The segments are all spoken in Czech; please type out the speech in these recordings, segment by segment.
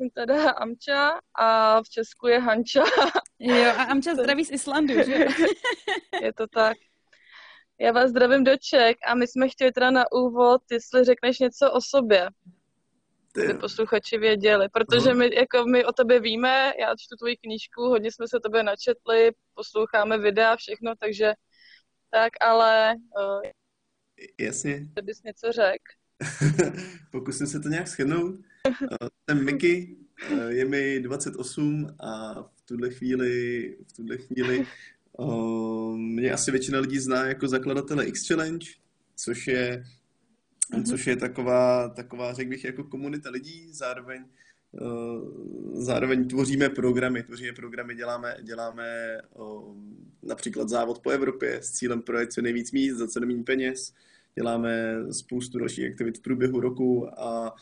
jsem teda Amča a v Česku je Hanča. Jo, a Amča zdraví z Islandu, že Je to tak. Já vás zdravím do Ček a my jsme chtěli teda na úvod, jestli řekneš něco o sobě. Ty posluchači věděli, protože my, jako my o tobě víme, já čtu tvoji knížku, hodně jsme se o tobě načetli, posloucháme videa, všechno, takže tak, ale uh, Jasně. bys něco řekl. Pokusím se to nějak schrnout. Jsem Miky, uh, je mi 28 a v tuhle chvíli, v tuhle chvíli uh, mě asi většina lidí zná jako zakladatele X-Challenge, což je mm-hmm. což je taková, taková, řekl bych, jako komunita lidí, zároveň zároveň tvoříme programy, tvoříme programy, děláme, děláme například závod po Evropě s cílem projet co nejvíc míst za co nejméně peněz, děláme spoustu dalších aktivit v průběhu roku a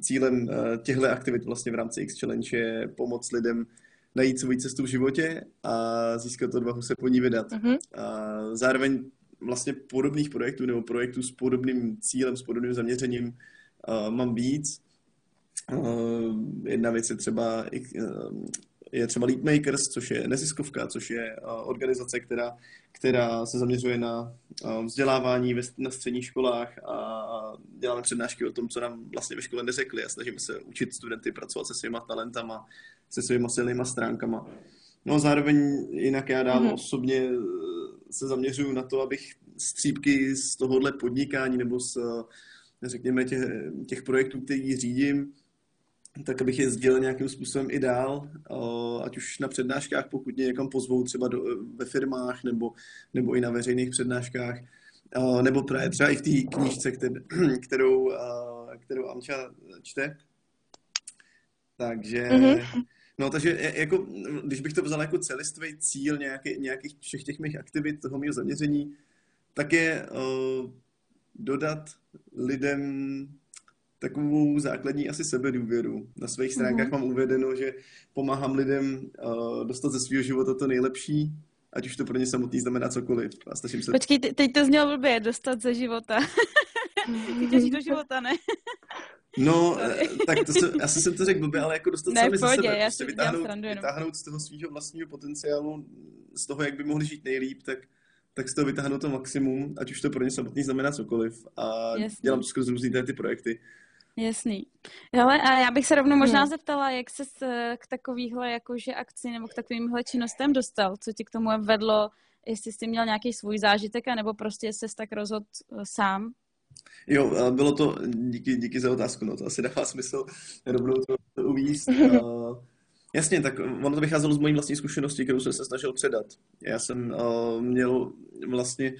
cílem e, těchto aktivit vlastně v rámci X-Challenge je pomoct lidem najít svou cestu v životě a získat odvahu se po ní vydat. Mm-hmm. A zároveň vlastně podobných projektů nebo projektů s podobným cílem, s podobným zaměřením uh, mám víc. Uh, jedna věc je třeba uh, je třeba Leapmakers, což je neziskovka, což je organizace, která, která se zaměřuje na vzdělávání ve, na středních školách a děláme přednášky o tom, co nám vlastně ve škole neřekli a snažíme se učit studenty pracovat se svýma talentama, se svýma silnýma stránkama. No a zároveň jinak já dál mm-hmm. osobně se zaměřuju na to, abych střípky z tohohle podnikání nebo z, řekněme, těch, těch projektů, který řídím, tak abych je sdělil nějakým způsobem i dál, ať už na přednáškách, pokud mě někam pozvou třeba do, ve firmách nebo, nebo i na veřejných přednáškách, nebo právě třeba i v té knížce, kterou, kterou Amča čte. Takže mm-hmm. No, takže jako, když bych to vzal jako celistvý cíl nějaký, nějakých všech těch mých aktivit, toho mého zaměření, tak je dodat lidem takovou základní asi sebedůvěru. Na svých stránkách mm-hmm. mám uvedeno, že pomáhám lidem uh, dostat ze svého života to nejlepší, ať už to pro ně samotný znamená cokoliv. A se... Počkej, teď to znělo blbě, dostat ze života. Vytěžit do života, ne? No, eh, tak to se, asi jsem to řekl blbě, ale jako dostat ne, sami ze sebe, já prostě vytáhnout, vytáhnout z toho svého vlastního potenciálu, z toho, jak by mohli žít nejlíp, tak, tak z toho vytáhnout to maximum, ať už to pro ně samotný znamená cokoliv. A Jasný. dělám to skrz různý ty projekty. Jasný. Ale a já bych se rovnou možná hmm. zeptala, jak se k takovýhle jakože akci nebo k takovýmhle činnostem dostal? Co ti k tomu vedlo? Jestli jsi měl nějaký svůj zážitek, nebo prostě jsi tak rozhodl eh, sám? Jo, bylo to, díky, díky za otázku, no to asi dává smysl rovnou to. Uh, jasně, tak ono to vycházelo z mojí vlastní zkušenosti, kterou jsem se snažil předat. Já jsem uh, měl vlastně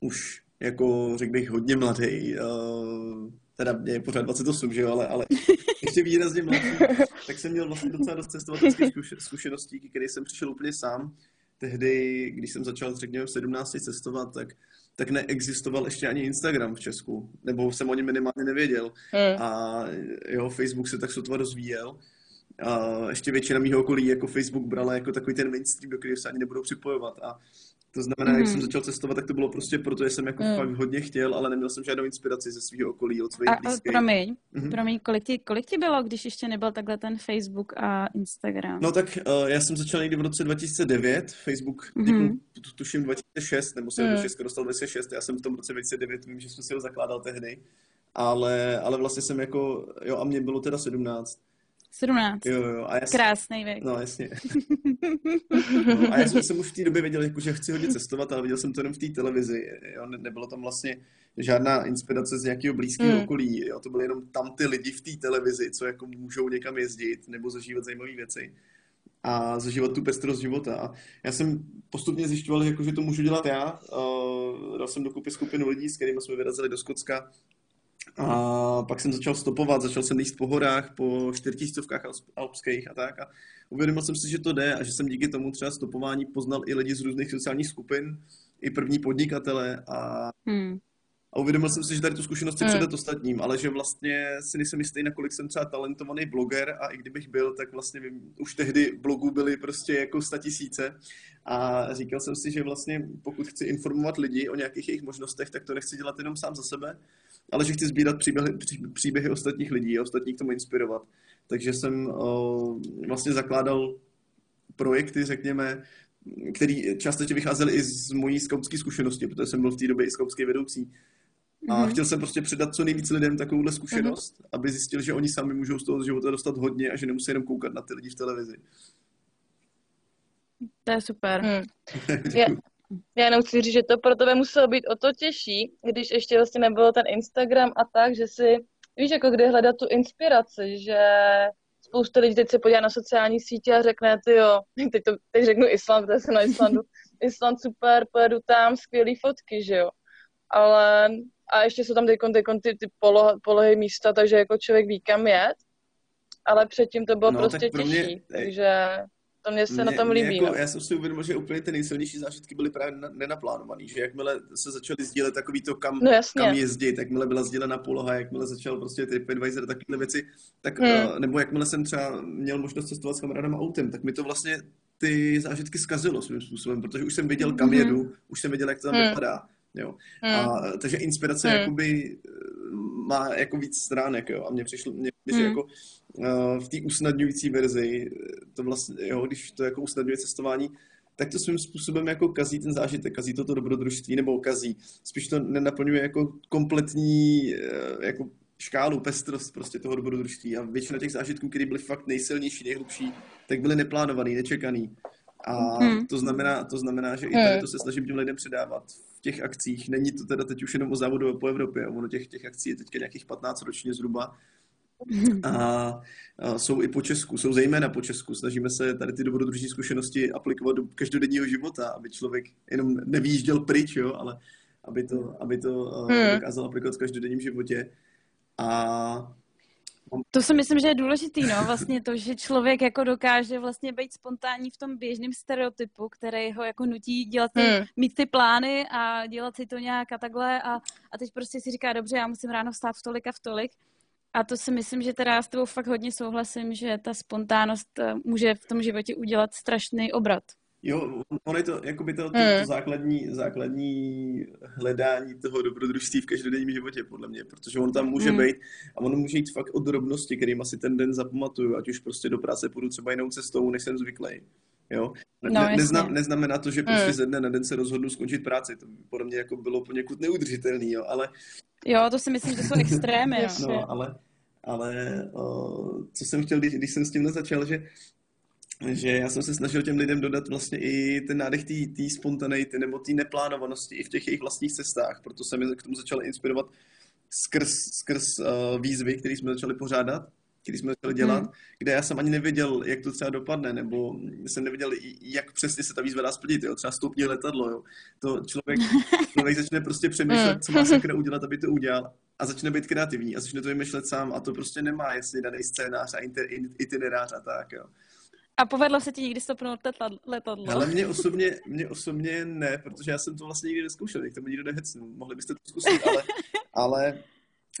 už jako, řekl bych, hodně mladý, uh, teda mě je pořád 28, že jo, ale, ale ještě výrazně mladší, tak jsem měl vlastně docela dost cestovatelských zkušeností, které jsem přišel úplně sám. Tehdy, když jsem začal, řekněme, v 17 cestovat, tak tak neexistoval ještě ani Instagram v Česku, nebo jsem o něm minimálně nevěděl. Hmm. A jo, Facebook se tak sotva rozvíjel. A ještě většina mého okolí jako Facebook brala jako takový ten mainstream, do kterého se ani nebudou připojovat. A to znamená, mm. jak jsem mhm. začal cestovat, tak to bylo prostě proto, že jsem jako mm. fakt hodně chtěl, ale neměl jsem žádnou inspiraci ze svého okolí, od svých a, blízkých. Promiň, mm-hmm. promiň kolik, ti, kolik ti bylo, když ještě nebyl takhle ten Facebook a Instagram? No tak uh, já jsem začal někdy v roce 2009, Facebook mm-hmm. tuším 2006, nebo se mm. do Česka dostal 2006, já jsem v tom roce 2009, vím, že jsem si ho zakládal tehdy, ale, ale vlastně jsem jako, jo a mě bylo teda 17, 17. Jo, jo. A já jsem, Krásný věk. No, jasně. no, a já jsem, jsem už v té době věděl, jako, že chci hodně cestovat, ale viděl jsem to jenom v té televizi. Jo. Ne, nebylo tam vlastně žádná inspirace z nějakého blízkého mm. okolí. Jo. To byly jenom tam ty lidi v té televizi, co jako můžou někam jezdit nebo zažívat zajímavé věci a zažívat tu pestrost života. A já jsem postupně zjišťoval, jako, že to můžu dělat já. Uh, dal jsem dokupy skupinu lidí, s kterými jsme vyrazili do Skotska a pak jsem začal stopovat, začal jsem jíst po horách, po čtyřtisícovkách alpských a tak. A uvědomil jsem si, že to jde a že jsem díky tomu třeba stopování poznal i lidi z různých sociálních skupin, i první podnikatele a, hmm. a uvědomil jsem si, že tady tu zkušenost chci hmm. předat ostatním, ale že vlastně si nejsem jistý, nakolik jsem třeba talentovaný bloger a i kdybych byl, tak vlastně vím, už tehdy blogů byly prostě jako tisíce a říkal jsem si, že vlastně pokud chci informovat lidi o nějakých jejich možnostech, tak to nechci dělat jenom sám za sebe, ale že chci sbírat příběhy, příběhy ostatních lidí a ostatních k tomu inspirovat. Takže jsem uh, vlastně zakládal projekty, řekněme, který částečně vycházely i z mojí skautské zkušenosti, protože jsem byl v té době i skautský vedoucí. A mm-hmm. chtěl jsem prostě předat co nejvíc lidem takovouhle zkušenost, mm-hmm. aby zjistil, že oni sami můžou z toho života dostat hodně a že nemusí jenom koukat na ty lidi v televizi. To je super. Já, já jenom chci říct, že to pro tebe muselo být o to těžší, když ještě vlastně nebylo ten Instagram a tak, že si, víš, jako kde hledat tu inspiraci, že spousta lidí teď se podívá na sociální sítě a řekne, ty jo, teď, to, teď řeknu Island, protože jsem na Islandu, Island super, pojedu tam, skvělý fotky, že jo. Ale a ještě jsou tam ty, ty, ty, ty polohy, polohy místa, takže jako člověk ví, kam jet. Ale předtím to bylo no, prostě těžší, mě, takže to mě se mě, na tom líbí. Jako, no. Já jsem si uvědomil, že úplně ty nejsilnější zážitky byly právě nenaplánované, že jakmile se začaly sdílet takový to, kam, no, kam jezdit, jakmile byla sdílena poloha, jakmile začal prostě TripAdvisor, takové věci, tak, hmm. uh, nebo jakmile jsem třeba měl možnost cestovat s kamarádem autem, tak mi to vlastně ty zážitky zkazilo svým způsobem, protože už jsem věděl, kam mm-hmm. jedu, už jsem věděl, jak to tam hmm. vypadá. Jo. Hmm. A, takže inspirace hmm. jakoby eh, má jako víc stránek, jo. A mně přišlo, mě, hmm. že jako uh, v té usnadňující verzi, to vlastně, jo, když to jako usnadňuje cestování, tak to svým způsobem jako kazí ten zážitek, kazí to to dobrodružství, nebo kazí. Spíš to nenaplňuje jako kompletní uh, jako škálu, pestrost prostě toho dobrodružství. A většina těch zážitků, které byly fakt nejsilnější, nejhlubší, tak byly neplánovaný, nečekaný. A hmm. to, znamená, to znamená, že i tady hmm. to se snažím těm lidem předávat v těch akcích. Není to teda teď už jenom o závodu po Evropě, ono těch, těch akcí je teďka nějakých 15 ročně zhruba. A, a jsou i po Česku, jsou zejména po Česku. Snažíme se tady ty dobrodružní zkušenosti aplikovat do každodenního života, aby člověk jenom nevýjížděl pryč, jo, ale aby to, aby to hmm. dokázal aplikovat v každodenním životě. A to si myslím, že je důležitý, no, vlastně to, že člověk jako dokáže vlastně být spontánní v tom běžném stereotypu, který ho jako nutí dělat ty, hmm. mít ty plány a dělat si to nějak a takhle a, a teď prostě si říká, dobře, já musím ráno vstát v tolik a v tolik. A to si myslím, že teda s tebou fakt hodně souhlasím, že ta spontánnost eh, může v tom životě udělat strašný obrat. Jo, ono je to jako by to, to, to základní, základní hledání toho dobrodružství v každodenním životě, podle mě, protože on tam může mm. být a ono může jít fakt od drobnosti, kterým asi ten den zapamatuju, ať už prostě do práce půjdu třeba jinou cestou, než jsem zvyklý. Jo? Ne, no, nezna, neznamená to, že prostě mm. ze dne na den se rozhodnu skončit práci. To by podle mě jako bylo poněkud neudržitelný, jo, ale... Jo, to si myslím, že jsou extrémy. no, ale, ale o, co jsem chtěl, když, když jsem s tím začal, že že já jsem se snažil těm lidem dodat vlastně i ten nádech té spontaneity nebo té neplánovanosti i v těch jejich vlastních cestách. Proto jsem je k tomu začal inspirovat skrz, skrz uh, výzvy, které jsme začali pořádat, které jsme začali dělat, hmm. kde já jsem ani nevěděl, jak to třeba dopadne, nebo jsem nevěděl, jak přesně se ta výzva dá splnit. Jo? Třeba stoupně letadlo. Jo? To člověk, člověk začne prostě přemýšlet, co má sakra udělat, aby to udělal a začne být kreativní a začne to vymýšlet sám a to prostě nemá jasně daný scénář a itinerář a tak. Jo. A povedlo se ti někdy stopnout letadlo? Ale mě osobně, mě osobně ne, protože já jsem to vlastně nikdy neskoušel, jak to nikdo nehecnul. Mohli byste to zkusit, ale, ale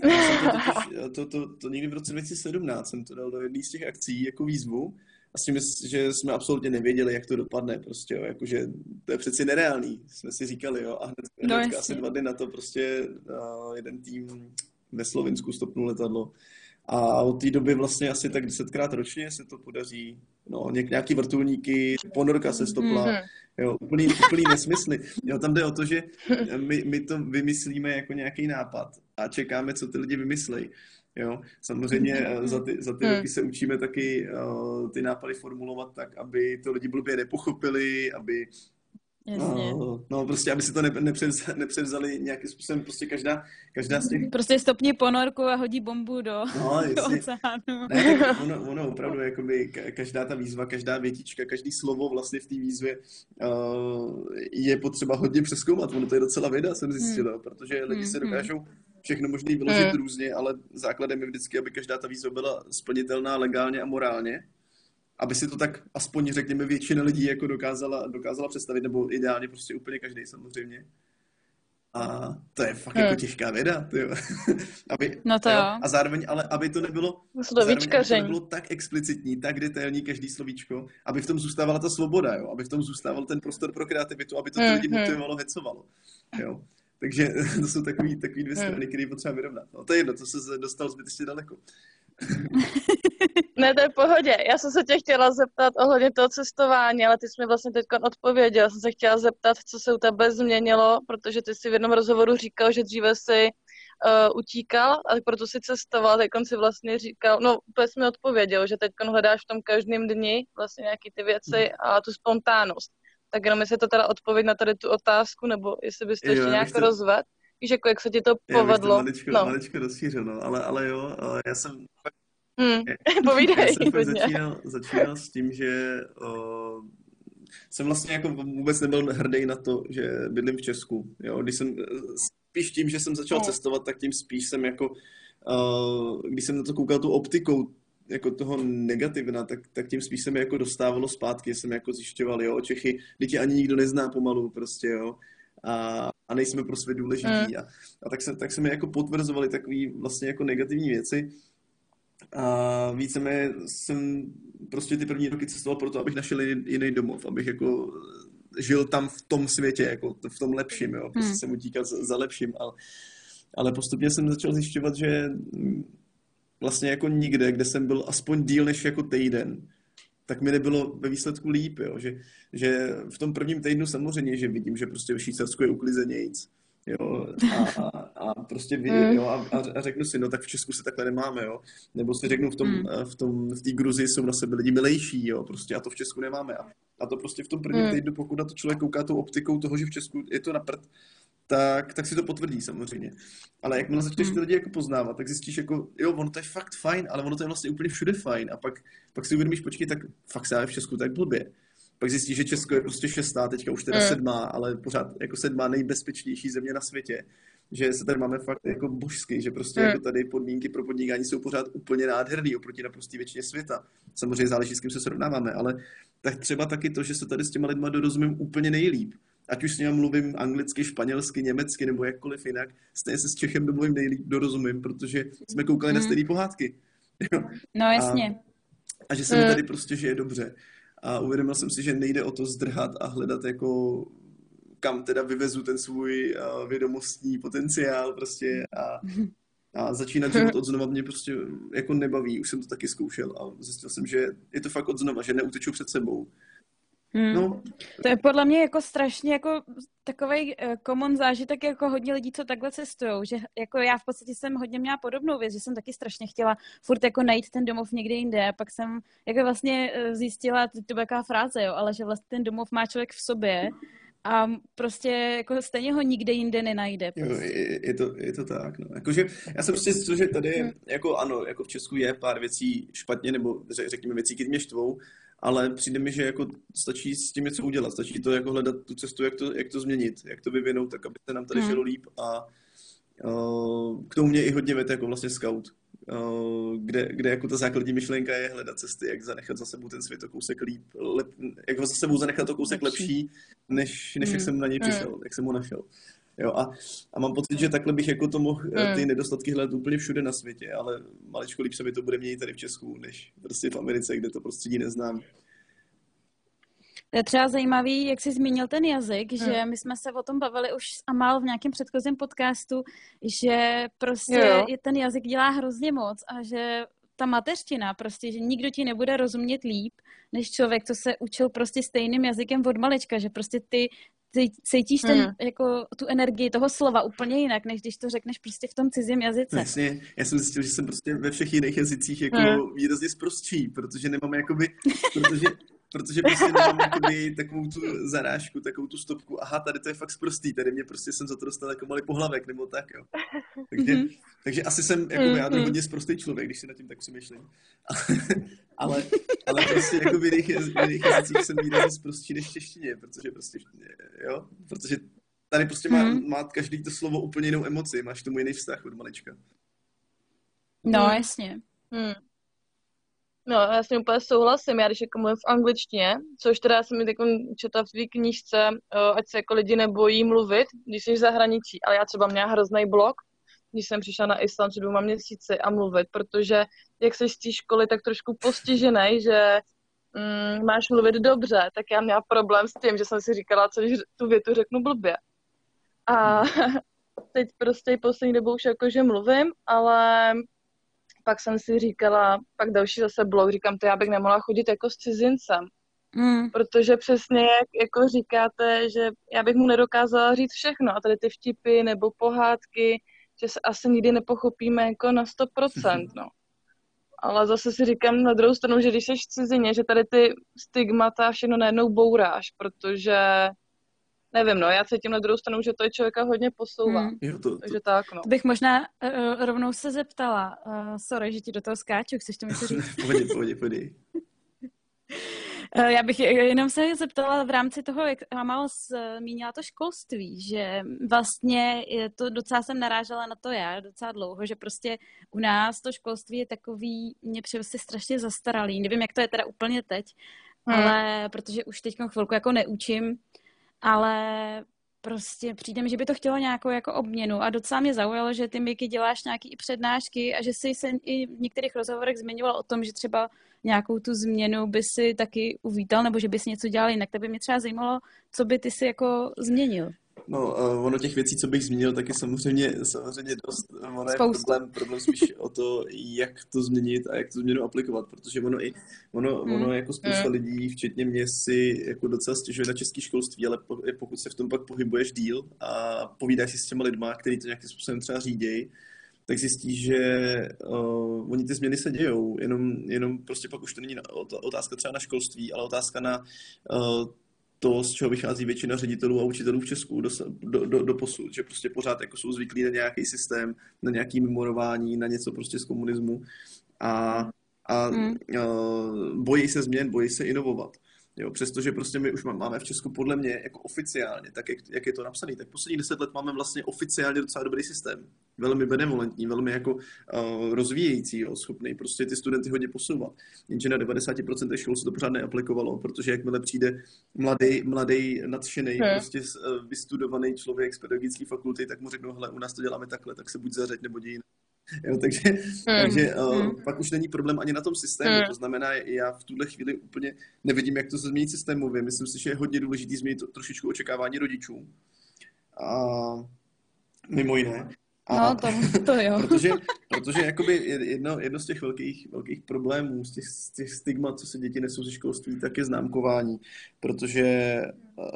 to, to, to, to, někdy v roce 2017 jsem to dal do jedné z těch akcí jako výzvu a s tím, že jsme absolutně nevěděli, jak to dopadne, prostě, jo, jakože to je přeci nereálný, jsme si říkali, jo, a hned, no, hned asi dva dny na to prostě uh, jeden tým ve Slovinsku stopnul letadlo a od té doby vlastně asi tak desetkrát ročně se to podaří. No, nějaký vrtulníky, ponorka se stopla, mm-hmm. jo, úplný, úplný nesmysly. Jo, tam jde o to, že my, my to vymyslíme jako nějaký nápad a čekáme, co ty lidi vymyslejí. Jo, samozřejmě mm-hmm. za ty, za ty mm. roky se učíme taky uh, ty nápady formulovat tak, aby to lidi blbě nepochopili, aby Jasně. No, no, prostě, aby si to ne, nepřevzali, nepřevzali nějakým způsobem, prostě každá, každá z těch... Prostě stopni ponorku a hodí bombu do, no, do oceánu. Ne, tak ono, ono opravdu, jakoby, každá ta výzva, každá větička, každý slovo vlastně v té výzvě uh, je potřeba hodně přeskoumat. Ono to je docela věda, jsem zjistil, hmm. protože lidi hmm. se dokážou všechno možný vyložit hmm. různě, ale základem je vždycky, aby každá ta výzva byla splnitelná legálně a morálně aby si to tak aspoň, řekněme, většina lidí jako dokázala, dokázala představit, nebo ideálně prostě úplně každý samozřejmě. A to je fakt hmm. jako těžká věda, aby, no to jo. jo. A zároveň, ale aby to nebylo, zároveň, aby to nebylo tak explicitní, tak detailní každý slovíčko, aby v tom zůstávala ta svoboda, jo? aby v tom zůstával ten prostor pro kreativitu, aby to ty hmm, lidi hmm. motivovalo, hecovalo. Jo? Takže to jsou takový, takový dvě hmm. strany, které potřeba vyrovnat. No to je jedno, to se dostal zbytečně daleko. ne, to je v pohodě. Já jsem se tě chtěla zeptat ohledně toho cestování, ale ty jsi mi vlastně teď odpověděl. Já jsem se chtěla zeptat, co se u tebe změnilo, protože ty jsi v jednom rozhovoru říkal, že dříve si uh, utíkal a proto si cestoval, teď si vlastně říkal, no úplně jsi mi odpověděl, že teď hledáš v tom každém dni vlastně nějaký ty věci a tu spontánnost. Tak jenom jestli to teda odpověď na tady tu otázku, nebo jestli bys to jo, ještě nějak to... rozvedl. Víš, jako jak se ti to povedlo. Já maličko, no. maličko rozšířil, no, ale, ale jo, já jsem... Hmm. Povídej, já jsem začínal, začínal s tím, že o, jsem vlastně jako vůbec nebyl hrdý na to, že bydlím v Česku. Jo? Když jsem spíš tím, že jsem začal no. cestovat, tak tím spíš jsem jako, uh, když jsem na to koukal tu optikou jako toho negativna, tak, tak tím spíš se mi jako dostávalo zpátky, jsem jako zjišťoval, jo, Čechy, tě ani nikdo nezná pomalu prostě, jo, a, a nejsme pro svět důležití. Mm. A, a tak, se, tak se mi jako potvrzovali takové vlastně jako negativní věci. A víceméně jsem prostě ty první roky cestoval proto, abych našel jiný, jiný domov, abych jako žil tam v tom světě, jako v tom lepším, jo. Prostě hmm. jsem utíkal za, za lepším, ale, ale postupně jsem začal zjišťovat, že vlastně jako nikde, kde jsem byl aspoň díl než jako týden, tak mi nebylo ve výsledku líp, jo. Že, že v tom prvním týdnu samozřejmě, že vidím, že prostě v Švýcarsku je uklizenějíc, jo, a, a prostě vy, mm. jo, a, a, řeknu si, no tak v Česku se takhle nemáme, jo, nebo si řeknu v tom, mm. v tom, v té Gruzii jsou na sebe lidi milejší, jo, prostě a to v Česku nemáme a, a to prostě v tom prvním mm. týdnu, pokud na to člověk kouká tou optikou toho, že v Česku je to na prd, tak, tak si to potvrdí samozřejmě. Ale jakmile začneš ty lidi jako poznávat, tak zjistíš jako, jo, ono to je fakt fajn, ale ono to je vlastně úplně všude fajn. A pak, pak si uvědomíš, počkej, tak fakt se v Česku tak blbě pak zjistíš, že Česko je prostě šestá, teďka už teda mm. sedmá, ale pořád jako sedmá nejbezpečnější země na světě. Že se tady máme fakt jako božský, že prostě mm. jako tady podmínky pro podnikání jsou pořád úplně nádherný oproti naprostý většině světa. Samozřejmě záleží, s kým se srovnáváme, ale tak třeba taky to, že se tady s těma lidma dorozumím úplně nejlíp. Ať už s nimi mluvím anglicky, španělsky, německy nebo jakkoliv jinak, stejně se s Čechem domluvím nejlíp, dorozumím, protože jsme koukali mm. na hmm. stejné pohádky. no jasně. A, a že se mi hmm. tady prostě žije dobře. A uvědomil jsem si, že nejde o to zdrhat a hledat jako kam teda vyvezu ten svůj uh, vědomostní potenciál prostě a, a začínat život od znova mě prostě jako nebaví, už jsem to taky zkoušel a zjistil jsem, že je to fakt od znova, že neuteču před sebou. Hmm. No. To je podle mě jako strašně jako takový uh, common zážitek jako hodně lidí, co takhle cestují, že jako já v podstatě jsem hodně měla podobnou věc, že jsem taky strašně chtěla furt jako najít ten domov někde jinde a pak jsem jako vlastně uh, zjistila, to jaká fráze, jo, ale že vlastně ten domov má člověk v sobě a prostě jako stejně ho nikde jinde nenajde. Prostě. Jo, je, je, to, je to tak, no. Jakože, já jsem prostě zjistil, že tady, hmm. jako ano, jako v Česku je pár věcí špatně, nebo řekněme věcí, které mě štvou, ale přijde mi, že jako stačí s tím něco udělat, stačí to jako hledat tu cestu, jak to, jak to změnit, jak to vyvinout, tak aby se nám tady hmm. žilo líp a uh, k tomu mě i hodně vede jako vlastně scout, uh, kde, kde jako ta základní myšlenka je hledat cesty, jak zanechat za sebou ten svět o kousek líp, lep, jak ho za sebou zanechat o kousek lepší, lepší než, než hmm. jak jsem na něj hmm. přišel, hmm. jak jsem ho našel. Jo, a, a mám pocit, že takhle bych jako to mohl mm. ty nedostatky hledat úplně všude na světě, ale maličko líp se mi to bude měnit tady v Česku, než prostě v Americe, kde to prostředí neznám. To je třeba zajímavý, jak jsi zmínil ten jazyk, mm. že my jsme se o tom bavili už a mal v nějakém předchozím podcastu, že prostě jo. ten jazyk dělá hrozně moc a že ta mateřština, prostě, že nikdo ti nebude rozumět líp, než člověk, co se učil prostě stejným jazykem od malička, že prostě ty cítíš ten, mm. jako tu energii toho slova úplně jinak, než když to řekneš prostě v tom cizím jazyce. Jasně, já jsem zjistil, že jsem prostě ve všech jiných jazycích jako mm. výrazně zprostší, protože nemám jakoby, protože protože prostě nemám jakoby takovou tu zarážku, takovou tu stopku, aha, tady to je fakt sprostý, tady mě prostě jsem za to dostal jako malý pohlavek, nebo tak, jo. Takže, mm-hmm. takže asi jsem, jako mm-hmm. já to hodně sprostý člověk, když si nad tím tak přemýšlím. ale, ale prostě jako v jiných, v jiných jazycích jsem výrazně sprostší než v češtině, protože prostě, jo, protože tady prostě má, mm-hmm. má každý to slovo úplně jinou emoci, máš tomu jiný vztah od malička. No, jasně. Hmm. No, já s tím úplně souhlasím. Já když jako mluvím v angličtině, což teda jsem mi jako četla v své knížce, ať se jako lidi nebojí mluvit, když jsi v zahraničí. Ale já třeba měla hrozný blok, když jsem přišla na Island před dvěma měsíci a mluvit, protože jak jsi z té školy tak trošku postižený, že mm, máš mluvit dobře, tak já měla problém s tím, že jsem si říkala, co když tu větu řeknu blbě. A teď prostě poslední dobou už jakože mluvím, ale pak jsem si říkala, pak další zase blog, říkám, to já bych nemohla chodit jako s cizincem. Mm. Protože přesně jak jako říkáte, že já bych mu nedokázala říct všechno a tady ty vtipy nebo pohádky, že se asi nikdy nepochopíme jako na 100%, no. Ale zase si říkám na druhou stranu, že když jsi v cizině, že tady ty stigmata všechno najednou bouráš, protože nevím, no, já cítím na druhou stranu, že to je člověka hodně posouvá. Hmm. Jo, to, to. Takže tak, no. To bych možná uh, rovnou se zeptala, uh, sorry, že ti do toho skáču, chceš to mi to říct? pohodě, pohodě, pohodě. Já bych jenom se zeptala v rámci toho, jak málo zmínila to školství, že vlastně je to docela jsem narážela na to já docela dlouho, že prostě u nás to školství je takový, mě přivprostě strašně zastaralý. Nevím, jak to je teda úplně teď, hmm. ale protože už teď chvilku jako neučím, ale prostě přijde mi, že by to chtělo nějakou jako obměnu a docela mě zaujalo, že ty Miky děláš nějaký i přednášky a že jsi se i v některých rozhovorech zmiňoval o tom, že třeba nějakou tu změnu by si taky uvítal nebo že bys něco dělal jinak. Tak by mě třeba zajímalo, co by ty si jako změnil. No, uh, ono těch věcí, co bych zmínil, tak je samozřejmě, samozřejmě dost. Ono je problém, problém spíš o to, jak to změnit a jak tu změnu aplikovat, protože ono i, ono, hmm. ono jako spousta hmm. lidí, včetně mě, si jako docela stěžuje na české školství, ale pokud se v tom pak pohybuješ díl a povídáš si s těma lidma, kteří to nějakým způsobem třeba řídějí, tak zjistíš, že uh, oni ty změny se dějou, jenom, jenom prostě pak už to není otázka třeba na školství, ale otázka na uh, to, z čeho vychází většina ředitelů a učitelů v Česku do, do, do, do posud, že prostě pořád jako jsou zvyklí na nějaký systém, na nějaký memorování, na něco prostě z komunismu a, a hmm. uh, bojí se změn, bojí se inovovat. Jo, přestože prostě my už máme v Česku podle mě jako oficiálně, tak jak, jak je to napsané, tak poslední deset let máme vlastně oficiálně docela dobrý systém. Velmi benevolentní, velmi jako uh, rozvíjející, jo, schopný prostě ty studenty hodně posouvat. Jenže na 90% škol se to pořád neaplikovalo, protože jakmile přijde mladý, mladý nadšený, hmm. prostě uh, vystudovaný člověk z pedagogické fakulty, tak mu řeknou, hele, u nás to děláme takhle, tak se buď zařeď nebo děj Jo, takže hmm. takže uh, hmm. pak už není problém ani na tom systému. Hmm. To znamená, já v tuhle chvíli úplně nevidím, jak to se změní systémově. Myslím si, že je hodně důležité změnit trošičku očekávání rodičů. A mimo jiné. A, no, to, to jo. protože, protože jakoby jedno, jedno z těch velkých, velkých problémů, z těch, z těch stigmat, co se děti nesou ze školství, tak je známkování. Protože, eh,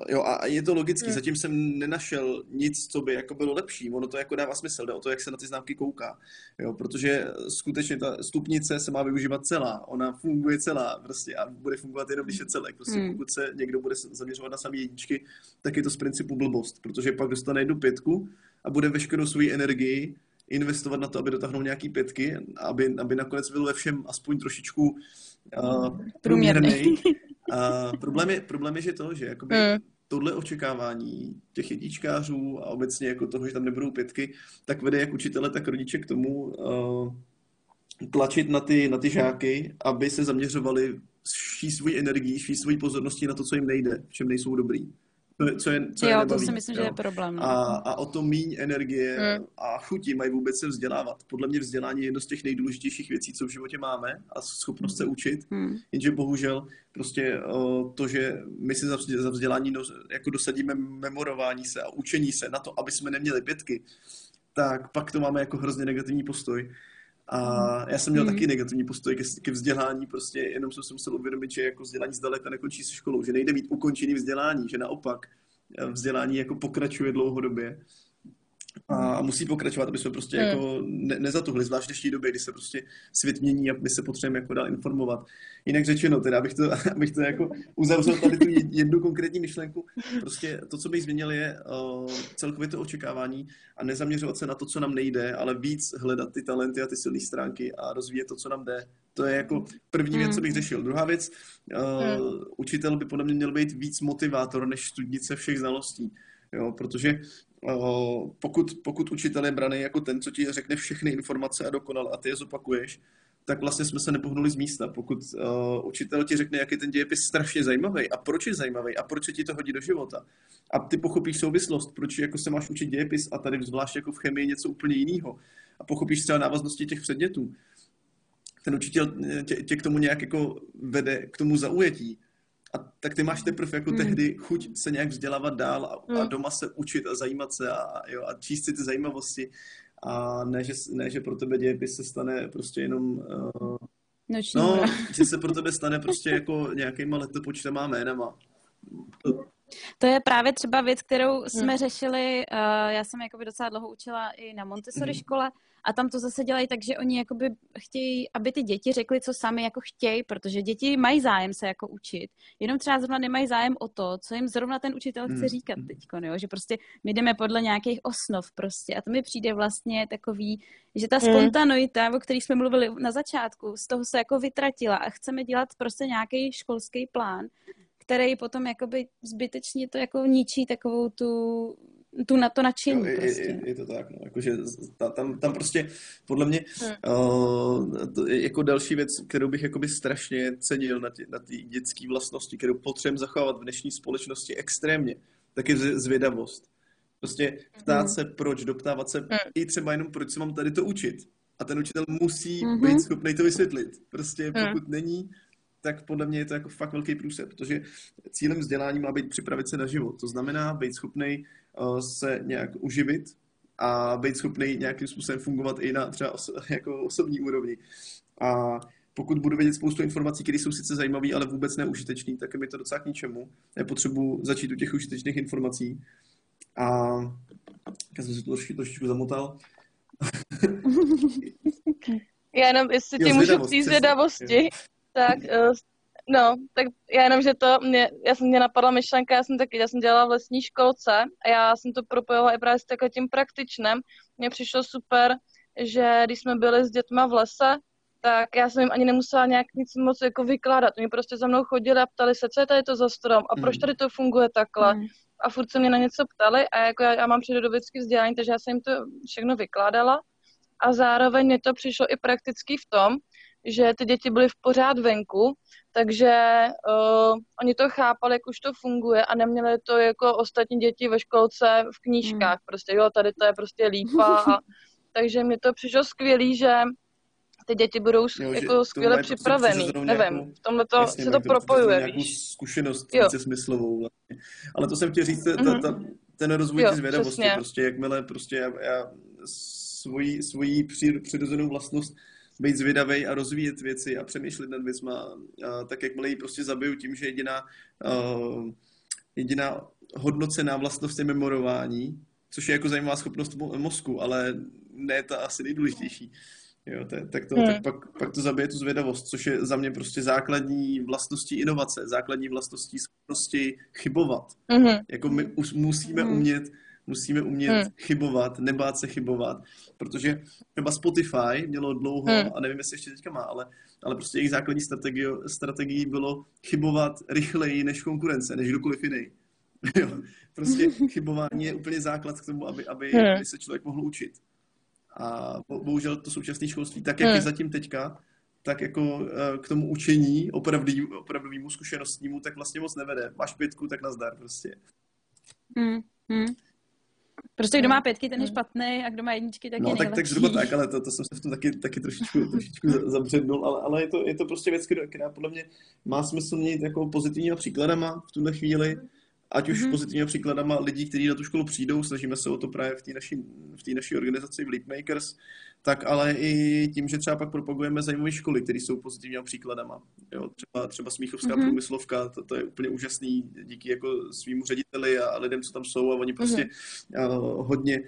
jo, a je to logický, hmm. zatím jsem nenašel nic, co by jako bylo lepší. Ono to jako dává smysl, jde o to, jak se na ty známky kouká. Jo, protože skutečně ta stupnice se má využívat celá. Ona funguje celá prostě a bude fungovat jenom, když je celek. Prostě hmm. pokud se někdo bude zaměřovat na samé jedničky, tak je to z principu blbost, protože pak dostane jednu pětku, a bude veškerou svou energii investovat na to, aby dotáhnul nějaký pětky, aby, aby nakonec byl ve všem aspoň trošičku uh, průměrný. A problém je, problém je, že to, že jakoby mm. tohle očekávání těch jedničkářů a obecně jako toho, že tam nebudou pětky, tak vede jak učitele, tak rodiče k tomu uh, tlačit na ty, na ty žáky, aby se zaměřovali vší svoji energii, vší svoji pozornosti na to, co jim nejde, v čem nejsou dobrý co je, co je jo, nebaví, to si myslím, jo. že je problém. No. A, a o to míň energie hmm. a chuti mají vůbec se vzdělávat. Podle mě vzdělání je jedno z těch nejdůležitějších věcí, co v životě máme a schopnost se učit. Hmm. Jenže bohužel prostě to, že my si za, vzdělání jako dosadíme memorování se a učení se na to, aby jsme neměli pětky, tak pak to máme jako hrozně negativní postoj. A já jsem měl hmm. taky negativní postoj ke, ke vzdělání, prostě jenom jsem si musel uvědomit, že jako vzdělání zdaleka nekončí se školou, že nejde mít ukončený vzdělání, že naopak eh, vzdělání jako pokračuje dlouhodobě a musí pokračovat, aby jsme prostě hmm. jako ne, nezatuhli, zvlášť v dnešní době, kdy se prostě svět mění a my se potřebujeme jako dál informovat. Jinak řečeno, teda abych to, abych to jako uzavřel tady tu jednu konkrétní myšlenku, prostě to, co bych změnil, je uh, celkově to očekávání a nezaměřovat se na to, co nám nejde, ale víc hledat ty talenty a ty silné stránky a rozvíjet to, co nám jde. To je jako první věc, co bych hmm. řešil. Druhá věc, uh, učitel by podle mě měl být víc motivátor než studnice všech znalostí. Jo, protože pokud, pokud učitel je braný jako ten, co ti řekne všechny informace a dokonal a ty je zopakuješ, tak vlastně jsme se nepohnuli z místa. Pokud uh, učitel ti řekne, jak je ten dějepis strašně zajímavý a proč je zajímavý a proč se ti to hodí do života. A ty pochopíš souvislost, proč jako se máš učit dějepis a tady zvlášť jako v chemii něco úplně jiného. A pochopíš třeba návaznosti těch předmětů. Ten učitel tě, tě k tomu nějak jako vede, k tomu zaujetí. A tak ty máš teprve jako hmm. tehdy chuť se nějak vzdělávat dál a, hmm. a doma se učit a zajímat se a, jo, a číst si ty zajímavosti a ne, že, ne, že pro tebe dějepis se stane prostě jenom uh, Noční no, že se pro tebe stane prostě jako nějakýma letopočtama jménama. To, to je právě třeba věc, kterou jsme hmm. řešili, uh, já jsem jakoby docela dlouho učila i na Montessori hmm. škole a tam to zase dělají tak, že oni jakoby chtějí, aby ty děti řekly, co sami jako chtějí, protože děti mají zájem se jako učit, jenom třeba zrovna nemají zájem o to, co jim zrovna ten učitel chce hmm. říkat teď, jo? že prostě my jdeme podle nějakých osnov prostě a to mi přijde vlastně takový, že ta spontaneita, o které jsme mluvili na začátku, z toho se jako vytratila a chceme dělat prostě nějaký školský plán, který potom jakoby zbytečně to jako ničí takovou tu tu na to nadšení. Jo, je, prostě. je, je, to tak, no. Jakože ta, tam, tam prostě podle mě hmm. uh, to jako další věc, kterou bych jakoby strašně cenil na ty, na ty dětské vlastnosti, kterou potřebujeme zachovávat v dnešní společnosti extrémně, tak je zvědavost. Prostě ptát hmm. se proč, doptávat se hmm. i třeba jenom proč se mám tady to učit. A ten učitel musí hmm. být schopný to vysvětlit. Prostě hmm. pokud hmm. není, tak podle mě je to jako fakt velký průsed, protože cílem vzdělání má být připravit se na život. To znamená být schopný uh, se nějak uživit a být schopný nějakým způsobem fungovat i na třeba oso- jako osobní úrovni. A pokud budu vědět spoustu informací, které jsou sice zajímavé, ale vůbec neužitečné, tak je mi to docela k ničemu. Já potřebuji začít u těch užitečných informací. A já jsem si to trošičku, trošičku zamotal. Já jenom, jestli ti můžu přijít zvědavosti, tak uh, no, tak já jenom, že to, mě, já jsem mě napadla myšlenka, já jsem taky, já jsem dělala v lesní školce a já jsem to propojovala i právě s takovým tím praktičnem. Mně přišlo super, že když jsme byli s dětma v lese, tak já jsem jim ani nemusela nějak nic moc jako vykládat. Oni prostě za mnou chodili a ptali se, co je tady to za strom a proč mm. tady to funguje takhle. Mm. A furt se mě na něco ptali a jako já, já mám přírodovědské vzdělání, takže já jsem jim to všechno vykládala. A zároveň mě to přišlo i prakticky v tom, že ty děti byly v pořád venku, takže uh, oni to chápali, jak už to funguje a neměli to jako ostatní děti ve školce v knížkách. Hmm. Prostě jo, tady to je prostě lípa. A, takže mi to přišlo skvělý, že ty děti budou jo, jako skvěle připravený. Nevím, v tomhle to se to propojuje, nějakou víš. zkušenost více smyslovou. Vlastně. Ale to jsem chtěl říct, ta, ta, ta, ten rozvoj jo, zvědavosti, přesně. prostě jakmile prostě já, já svoji, svoji přirozenou vlastnost být zvědavý a rozvíjet věci a přemýšlet nad věcma, tak jakmile ji prostě zabiju tím, že jediná, jediná hodnocená vlastnost je memorování, což je jako zajímavá schopnost mozku, ale ne ta asi nejdůležitější. Jo, to, tak, to, hmm. tak pak, pak to zabije tu zvědavost, což je za mě prostě základní vlastností inovace, základní vlastností schopnosti chybovat. Hmm. Jako my musíme hmm. umět musíme umět hmm. chybovat, nebát se chybovat, protože třeba Spotify mělo dlouho, hmm. a nevím, jestli ještě teďka má, ale, ale prostě jejich základní strategií, strategií bylo chybovat rychleji než konkurence, než kdokoliv jiný. prostě chybování je úplně základ k tomu, aby, aby, hmm. aby se člověk mohl učit. A bohužel to současné školství, tak jak hmm. je zatím teďka, tak jako eh, k tomu učení opravdovýmu zkušenostnímu, tak vlastně moc nevede. Máš pětku, tak nazdar prostě. Hmm. Hmm. Prostě kdo má pětky, ten je špatný a kdo má jedničky, tak no, je tak, tak zhruba tak, ale to, to jsem se v tom taky, taky trošičku, trošičku zabřednul, ale, ale je, to, je to prostě věc, která podle mě má smysl mít jako pozitivníma příkladama v tuhle chvíli, ať už mm-hmm. pozitivníma příkladama lidí, kteří na tu školu přijdou, snažíme se o to právě v té naší, v naší organizaci v Leapmakers, tak ale i tím, že třeba pak propagujeme zajímavé školy, které jsou pozitivními příkladama. Jo, třeba, třeba Smíchovská mm-hmm. průmyslovka, to, to, je úplně úžasný díky jako svýmu řediteli a lidem, co tam jsou a oni prostě mm-hmm. uh, hodně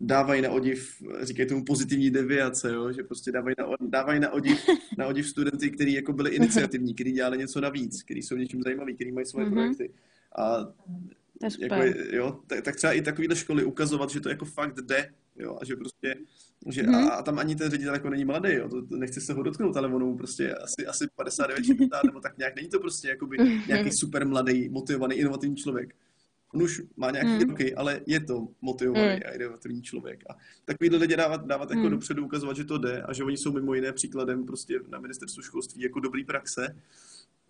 dávají na odiv, říkají tomu pozitivní deviace, jo? že prostě dávají na, dávají na odiv, na odiv studenty, kteří jako byli iniciativní, kteří dělali něco navíc, kteří jsou něčím zajímaví, kteří mají svoje mm-hmm. projekty. A jako, jo, tak, tak třeba i takovýhle školy ukazovat, že to jako fakt jde, jo, a že prostě, že hmm. a, mhm. a, tam ani ten ředitel jako není mladý, jo, to, to nechci se ho dotknout, ale ono prostě asi, asi 59, 60, nebo tak nějak, není to prostě jakoby nějaký super mladý, motivovaný, inovativní člověk. On už má nějaký hmm. roky, ale je to motivovaný hmm. a inovativní člověk. A takovýhle lidi dávat, dávat jako hmm. dopředu, ukazovat, že to jde a že oni jsou mimo jiné příkladem prostě na ministerstvu školství jako dobrý praxe,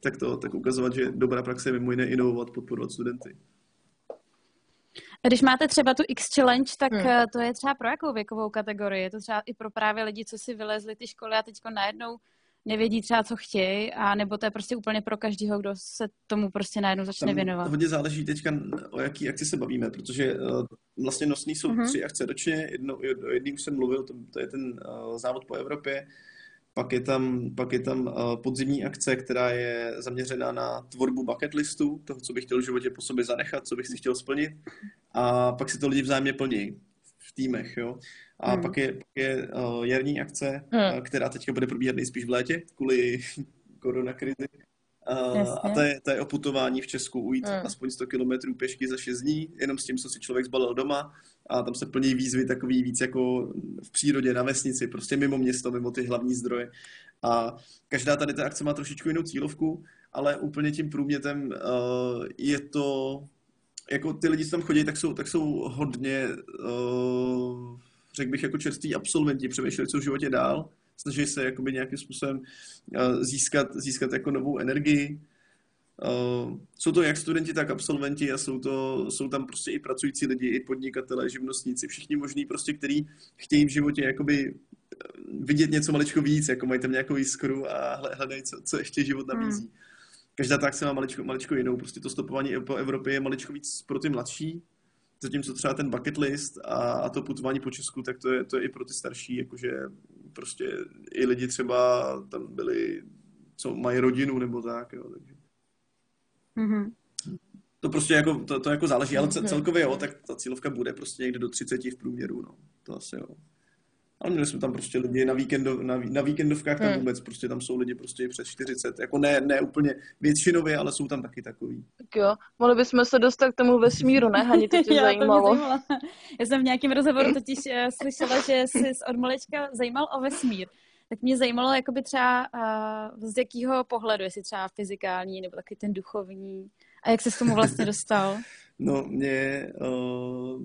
tak to, tak ukazovat, že dobrá praxe je mimo jiné inovovat, podporovat studenty. Když máte třeba tu X Challenge, tak hmm. Eh, to je třeba pro jakou věkovou kategorii? Je to třeba i pro právě lidi, co si vylezli ty školy a teď najednou nevědí třeba, co chtějí, a nebo to je prostě úplně pro každého, kdo se tomu prostě najednou začne Tam věnovat. hodně záleží teďka, o jaký akci se bavíme, protože uh, vlastně nosný jsou Mhm. tři akce ročně, jedno, o jedný už jsem mluvil, to, to je ten uh, závod po Evropě, pak je tam, pak je tam uh, podzimní akce, která je zaměřená na tvorbu bucket listu, toho, co bych chtěl v životě po sobě zanechat, co bych si chtěl splnit. A pak si to lidi vzájemně plní týmech, jo. A Hmm. pak je, pak je uh, jarní akce, Hmm. uh, která teďka bude probíhat nejspíš v létě, kvůli koronakrizi. Uh, a to je, to je o putování v Česku, ujít Hmm. aspoň 100 kilometrů pěšky za 6 dní, jenom s tím, co si člověk zbalil doma. A tam se plní výzvy takový víc jako v přírodě, na vesnici, prostě mimo město, mimo ty hlavní zdroje. A každá tady ta akce má trošičku jinou cílovku, ale úplně tím průmětem uh, je to, jako ty lidi, co tam chodí, tak jsou, tak jsou hodně, uh, řekl bych, jako čerství absolventi, přemýšleli, co v životě dál, snaží se jakoby nějakým způsobem uh, získat, získat jako novou energii. Uh, jsou to jak studenti, tak absolventi a jsou, to, jsou tam prostě i pracující lidi, i podnikatelé, živnostníci, všichni možní prostě, kteří chtějí v životě jakoby vidět něco maličko víc, jako mají tam nějakou jiskru a hle- hledají, co, co ještě život nabízí. Každá ta akce má maličko, maličko jinou, prostě to stopování po Evropě je maličko víc pro ty mladší, zatímco třeba ten bucket list a, a to putování po Česku, tak to je, to je i pro ty starší, jakože prostě i lidi třeba tam byli, co mají rodinu nebo tak, jo, takže Mhm. to prostě jako, to, to jako záleží, ale Mhm. celkově jo, tak ta cílovka bude prostě někde do 30 v průměru, no, to asi jo. Ale měli jsme tam prostě lidi na, víkendo, na, na víkendovkách tam Hmm. vůbec, prostě tam jsou lidi prostě i přes 40, jako ne, ne úplně většinově, ale jsou tam taky takový. Tak jo, mohli bychom se dostat k tomu vesmíru, ne? Hani, to tě Já, to mě zajímalo. zajímalo. Já jsem v nějakém rozhovoru totiž uh, slyšela, že jsi od malečka zajímal o vesmír. Tak mě zajímalo, jakoby třeba uh, z jakého pohledu, jestli třeba fyzikální nebo taky ten duchovní. A jak se k tomu vlastně dostal? No, mě uh,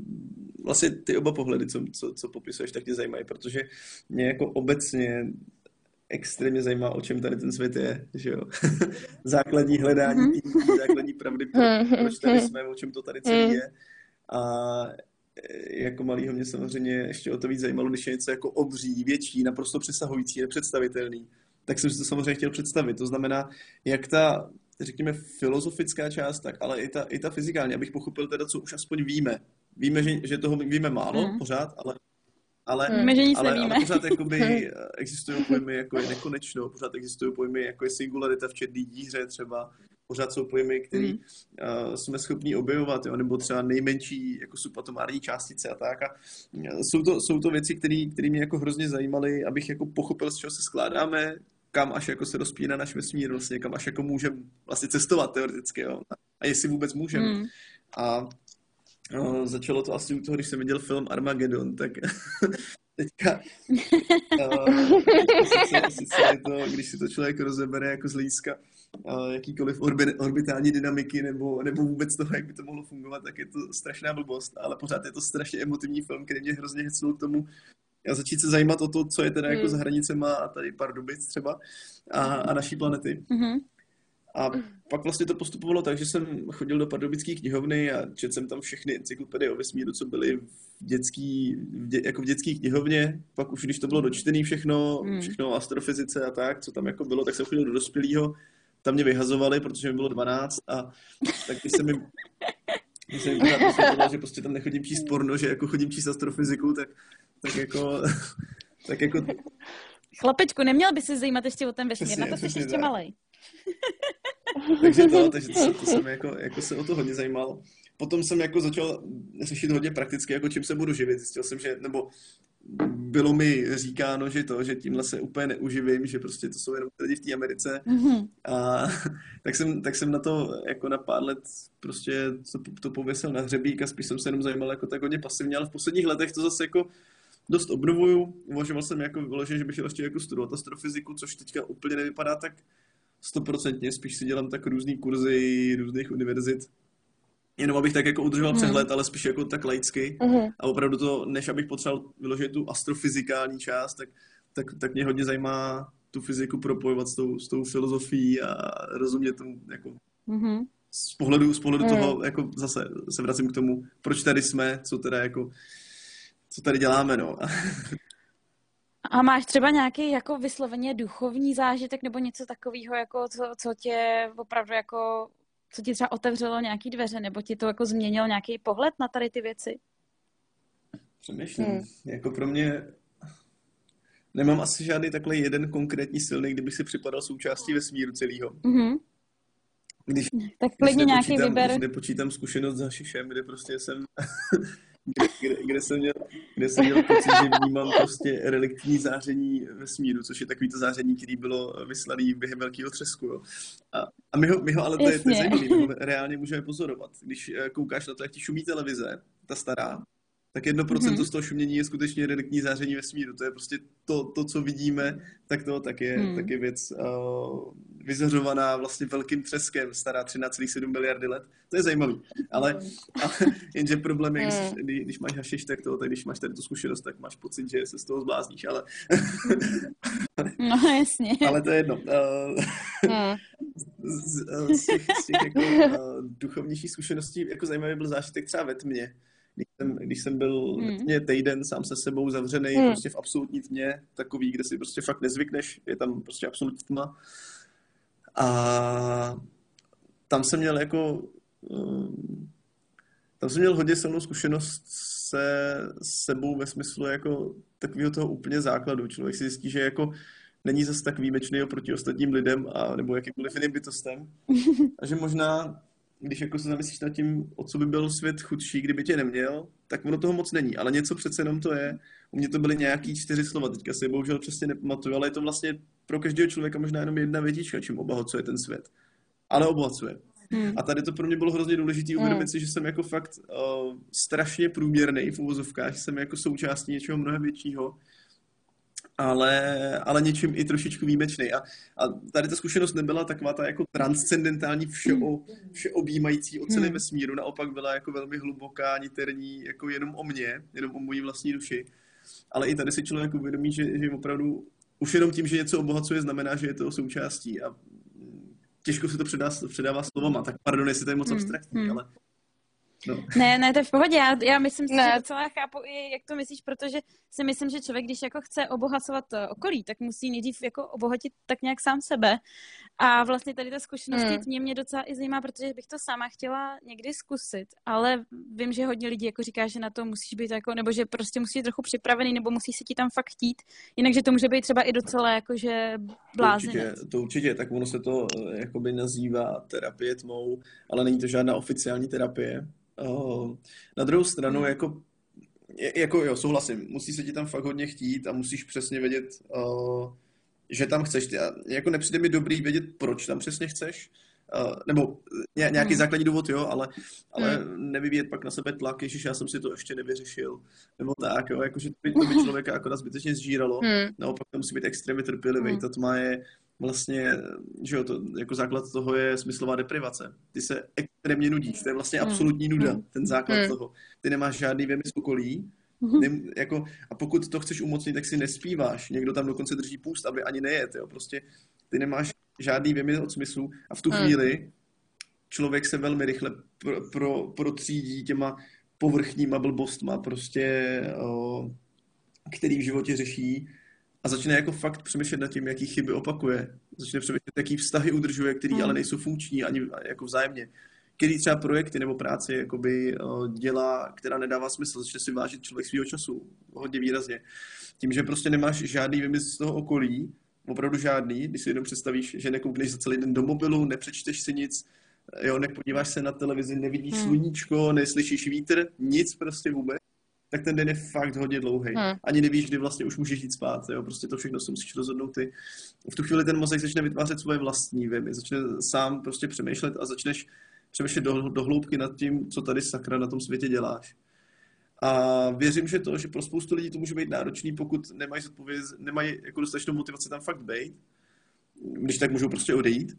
vlastně ty oba pohledy, co, co, co popisuješ, tak mě zajímají, protože mě jako obecně extrémně zajímá, o čem tady ten svět je, že jo. základní hledání, Mhm. mm-hmm. základní pravdy, pro, Mhm. proč tady jsme, o čem to tady celý Mhm. je. A e, jako malýho mě samozřejmě ještě o to víc zajímalo, když je něco jako obří, větší, naprosto přesahující, nepředstavitelný, tak jsem si to samozřejmě chtěl představit. To znamená, jak ta, řekněme, filozofická část, tak ale i ta, i ta fyzikální, abych pochopil teda, co už aspoň víme. Víme, že, že toho víme málo Mhm. pořád, ale, ale. Víme, že nic ale, nevíme. ale pořád jakoby existují pojmy, jako je nekonečno, pořád existují pojmy, jako je singularita v černé díře třeba, pořád jsou pojmy, které Mhm. uh, jsme schopni objevovat, jo, nebo třeba nejmenší jako subatomární částice a tak. A uh, jsou, to, jsou to věci, které mě jako hrozně zajímaly, abych jako pochopil, z čeho se skládáme, kam až jako se rozpíná náš vesmír, vlastně, kam až jako můžeme vlastně cestovat teoreticky, jo. A jestli vůbec můžeme. Mm. A no, začalo to asi u toho, když jsem viděl film Armageddon, tak teďka uh, sice, sice to, když si to člověk rozebere jako z hlediska uh, jakýkoliv orbi, orbitální dynamiky nebo, nebo vůbec toho, jak by to mohlo fungovat, tak je to strašná blbost, ale pořád je to strašně emotivní film, který mě hrozně hecnul k tomu, a začít se zajímat o to, co je teda jako Hmm. za hranicema a tady Pardubic třeba a, a naší planety. Mhm. A pak vlastně to postupovalo tak, že jsem chodil do pardubické knihovny a četl jsem tam všechny encyklopedie o vesmíru, co byly v dětský, v dě, jako v dětské knihovně. Pak už, když to bylo dočtený všechno, Hmm. všechno o astrofyzice a tak, co tam jako bylo, tak jsem chodil do dospělého. Tam mě vyhazovali, protože mi bylo 12 a tak když jsem jim když jsem vysvětloval, že prostě tam nechodím číst porno, že jako chodím číst astrofyziku, tak, tak jako, tak jako Chlapečku, neměl by se zajímat ještě o ten vesmír, Přesně, na to jsi ještě malej. takže to, takže to, jsem- to jsem jako, jako se o to hodně zajímal. Potom jsem jako začal řešit hodně prakticky, jako čím se budu živit. Zjistil jsem, že, nebo bylo mi říkáno, že to, že tímhle se úplně neuživím, že prostě to jsou jenom lidi v té Americe. Mhm. A tak jsem, tak jsem na to jako na pár let prostě to, to pověsil na hřebík a spíš jsem se jenom zajímal jako tak hodně pasivně, ale v posledních letech to zase jako dost obnovuju. Uvažoval jsem jako vyloženě, že bych chtěl ještě jako studovat astrofyziku, což teďka úplně nevypadá tak stoprocentně, spíš si dělám tak různý kurzy různých univerzit. Jenom abych tak jako udržoval Hmm. přehled, ale spíš jako tak laicky. Mhm. A opravdu to, než abych potřeboval vyložit tu astrofyzikální část, tak, tak, tak mě hodně zajímá tu fyziku propojovat s tou, s tou filozofií a rozumět tomu jako Mhm. z pohledu, z pohledu Mm. toho, jako zase se vracím k tomu, proč tady jsme, co teda jako, co tady děláme, no. A máš třeba nějaký jako vysloveně duchovní zážitek nebo něco takového, jako co, co tě opravdu jako, co ti třeba otevřelo nějaký dveře, nebo ti to jako změnilo nějaký pohled na tady ty věci? Přemýšlím. Hmm. Jako pro mě nemám asi žádný takhle jeden konkrétní silný, kdyby si připadal součástí vesmíru celého. Mm-hmm. Když, tak klidně nějaký vyber. Když nepočítám zkušenost za Šišem, kde prostě jsem kde, kde, kde, jsem měl, kde jsem měl pocit, že vnímám prostě reliktní záření vesmíru, což je takový to záření, který bylo vyslaný během velkého třesku. Jo. A, a my, ho, my ho ale to je, to je zajímavé, my ho reálně můžeme pozorovat. Když eh, koukáš na to, jak ti šumí televize, ta stará, tak jedno procento mm-hmm. z toho šumění je skutečně reliktní záření vesmíru. To je prostě to, to co vidíme, tak to tak je, mm. tak je věc uh, vyzařovaná vlastně velkým třeskem, stará 13,7 miliardy let. To je zajímavý. Ale, ale jenže problém je, když, hmm. když máš hašiš, tak to, tak když máš tady tu zkušenost, tak máš pocit, že se z toho zblázníš, ale... no jasně. ale to je jedno. Uh, z, z, těch, z těch jako, uh, duchovnějších zkušeností jako zajímavý byl zážitek třeba ve tmě, když jsem, když jsem byl hmm. tmě týden sám se sebou zavřený hmm. prostě v absolutní tmě, takový, kde si prostě fakt nezvykneš, je tam prostě absolutní tma. A tam jsem měl jako um, tam jsem měl hodně silnou zkušenost se sebou ve smyslu jako takového toho úplně základu. Člověk si zjistí, že jako není zase tak výjimečný oproti ostatním lidem a nebo jakýmkoliv jiným bytostem. A že možná když jako se zamyslíš nad tím, o co by byl svět chudší, kdyby tě neměl, tak ono toho moc není. Ale něco přece jenom to je. U mě to byly nějaký čtyři slova, teďka si je bohužel přesně nepamatuju, ale je to vlastně pro každého člověka možná jenom jedna větička, čím obohacuje ten svět. Ale obohacuje. Hmm. A tady to pro mě bylo hrozně důležité uvědomit hmm. si, že jsem jako fakt uh, strašně průměrný v uvozovkách, jsem jako součástí něčeho mnohem většího ale, ale něčím i trošičku výjimečný. A, a tady ta zkušenost nebyla taková ta jako transcendentální, všeo, všeobjímající o celém hmm. vesmíru, naopak byla jako velmi hluboká, niterní, jako jenom o mě, jenom o mojí vlastní duši. Ale i tady si člověk uvědomí, že, že opravdu už jenom tím, že něco obohacuje, znamená, že je to součástí. A těžko se to předá, předává slovama, tak pardon, jestli to je moc hmm. abstraktní, hmm. ale No. Ne, ne, to je v pohodě. Já, já myslím si, ne. že docela chápu i, jak to myslíš, protože si myslím, že člověk, když jako chce obohacovat eh, okolí, tak musí nejdřív jako obohatit tak nějak sám sebe. A vlastně tady ta zkušenost hmm. mě, mě docela i zajímá, protože bych to sama chtěla někdy zkusit, ale vím, že hodně lidí jako říká, že na to musíš být jako, nebo že prostě musíš být trochu připravený, nebo musí se ti tam fakt chtít, jinak, že to může být třeba i docela jakože blázinec. To určitě, to určitě, tak ono se to eh, jakoby nazývá terapie tmou, ale není to žádná oficiální terapie. Uh, na druhou stranu, hmm. jako, jako jo, souhlasím, musí se ti tam fakt hodně chtít a musíš přesně vědět, uh, že tam chceš. Jako nepřijde mi dobrý vědět, proč tam přesně chceš, uh, nebo ně, nějaký hmm. základní důvod, jo, ale, ale hmm. nevyvíjet pak na sebe tlak, ježiš, já jsem si to ještě nevyřešil, nebo tak, jo, jakože to by, to by člověka akorát zbytečně zžíralo, hmm. naopak to musí být extrémně trpělivý, hmm. ta tma je vlastně, že jo, to, jako základ toho je smyslová deprivace. Ty se extrémně nudíš, to je vlastně hmm. absolutní nuda, hmm. ten základ hmm. toho. Ty nemáš žádný věmy z okolí, hmm. ne, jako, a pokud to chceš umocnit, tak si nespíváš. Někdo tam dokonce drží půst, aby ani nejet, jo. Prostě ty nemáš žádný věmy od smyslu a v tu chvíli člověk se velmi rychle pro, pro, protřídí těma povrchníma blbostma, prostě, o, který v životě řeší a začne jako fakt přemýšlet nad tím, jaký chyby opakuje. Začne přemýšlet, jaký vztahy udržuje, který hmm. ale nejsou funkční ani jako vzájemně. Který třeba projekty nebo práci jakoby, dělá, která nedává smysl, začne si vážit člověk svého času hodně výrazně. Tím, že prostě nemáš žádný vymysl z toho okolí, opravdu žádný, když si jenom představíš, že nekoukneš za celý den do mobilu, nepřečteš si nic, jo, nepodíváš se na televizi, nevidíš hmm. sluníčko, neslyšíš vítr, nic prostě vůbec, tak ten den je fakt hodně dlouhý. Hmm. Ani nevíš, kdy vlastně už můžeš jít spát. Jo? Prostě to všechno si musíš rozhodnout ty. V tu chvíli ten mozek začne vytvářet svoje vlastní věmy, začne sám prostě přemýšlet a začneš přemýšlet do, do hloubky nad tím, co tady sakra na tom světě děláš. A věřím, že to, že pro spoustu lidí to může být náročný, pokud nemají zodpověď, nemají jako dostatečnou motivaci tam fakt být, když tak můžou prostě odejít.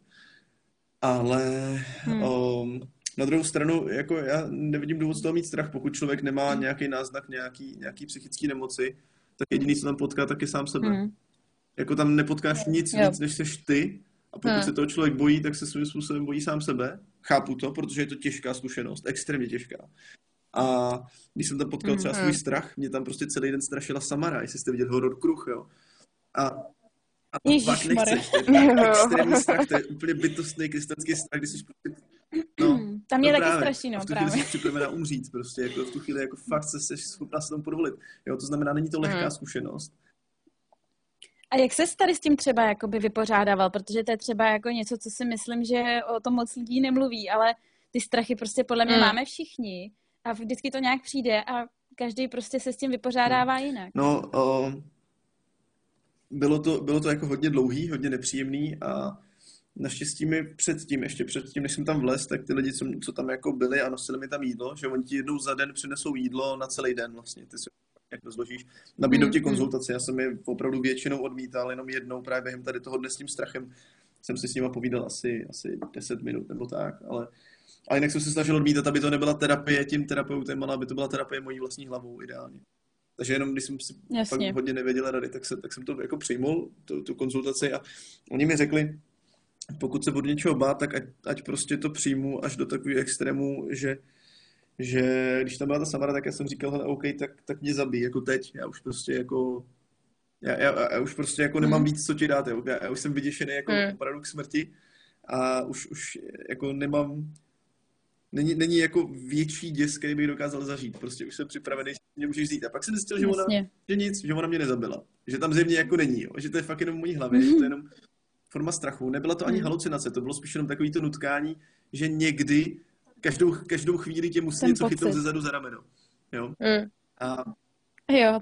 Ale hmm. um, na druhou stranu, jako já nevidím důvod z toho mít strach, pokud člověk nemá hmm. nějaký náznak nějaký, nějaký psychické nemoci, tak jediný, co tam potká, tak je sám sebe. Hmm. Jako tam nepotkáš nic jo. víc, než seš ty, a pokud hmm. se toho člověk bojí, tak se svým způsobem bojí sám sebe. Chápu to, protože je to těžká zkušenost, extrémně těžká. A když jsem tam potkal třeba svůj mhm. strach, mě tam prostě celý den strašila Samara, jestli jste viděl horor kruh, jo. A, a to fakt nechceš, to je extrémní strach, to je úplně bytostný křesťanský strach, když jsi prostě No, tam je no taky strašný, no, v tu chvíli jsi připravená umřít, prostě, jako v tu chvíli jako fakt se jsi schopná se tomu podvolit. Jo, to znamená, není to lehká hmm. zkušenost. A jak se tady s tím třeba jakoby vypořádával? Protože to je třeba jako něco, co si myslím, že o tom moc lidí nemluví, ale ty strachy prostě podle mě hmm. máme všichni a vždycky to nějak přijde a každý prostě se s tím vypořádává hmm. jinak. No, uh, bylo, to, bylo to jako hodně dlouhý, hodně nepříjemný a Naštěstí mi předtím, ještě předtím, než jsem tam vlez, tak ty lidi, co, co tam jako byli a nosili mi tam jídlo, že oni ti jednou za den přinesou jídlo na celý den vlastně, ty si jak rozložíš, nabídnou ti mm, mm. konzultaci. Já jsem je opravdu většinou odmítal, jenom jednou právě během tady toho dne s tím strachem jsem si s nima povídal asi, asi 10 minut nebo tak, ale a jinak jsem se snažil odmítat, aby to nebyla terapie tím terapeutem, ale aby to byla terapie mojí vlastní hlavou ideálně. Takže jenom když jsem si Jasně. hodně nevěděl rady, tak, se, tak jsem to jako přijmul, tu, tu konzultaci a oni mi řekli, pokud se budu něčeho bát, tak ať, ať prostě to přijmu až do takového extrému, že, že když tam byla ta Samara, tak já jsem říkal, hele, OK, tak, tak mě zabij, jako teď. Já už prostě jako já, já, já už prostě jako nemám mm. víc, co ti dát. Já, já už jsem vyděšený jako mm. opravdu k smrti a už, už jako nemám není, není jako větší děs, který bych dokázal zažít. Prostě už jsem připravený, že mě můžeš vzít. A pak jsem zjistil, že ona, že nic, že ona mě nezabila. Že tam zjevně jako není, jo. že to je fakt jenom v mojí hlavě, mm. že to je jenom forma strachu. Nebyla to ani hmm. halucinace, to bylo spíš jenom takový to nutkání, že někdy každou, každou chvíli tě musí Ten něco chytnout ze zadu za rameno. Jo? Mm. A Jo,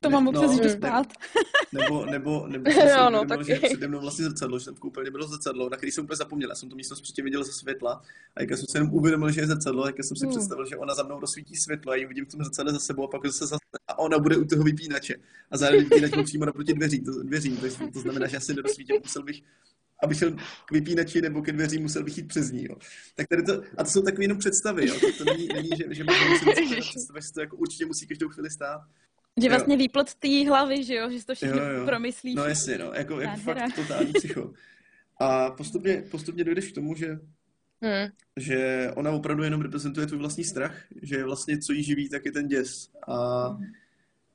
to ne, mám občas, no, jdu spát. Nebo, nebo, nebo jsem jo, no, uvědomil, že přede mnou vlastně zrcadlo, že jsem v koupelně bylo zrcadlo, na který jsem úplně zapomněl. Já jsem tu místnost předtím viděl ze světla a jak jsem se jenom uvědomil, že je zrcadlo, jak jsem si hmm. představil, že ona za mnou rozsvítí světlo a ji vidím v tom zrcadle za sebou a pak zase zase a ona bude u toho vypínače. A zároveň vypínač byl přímo naproti dveří, to, dveřím, to, to znamená, že já si nerozsvítil, musel bych aby šel k vypínači nebo ke dveřím, musel bych jít přes ní. Jo. Tak tady to, a to jsou takové jenom představy, jo. To, to není, není že, že představy, že to jako určitě musí každou chvíli stát. Že vlastně jo. výplot té hlavy, že jo, že to všechno jo, jo. promyslíš. No jasně, no, jako, jako fakt totální psycho. A postupně, postupně dojdeš k tomu, že, hmm. že ona opravdu jenom reprezentuje tvůj vlastní strach, že vlastně co jí živí, tak je ten děs. A,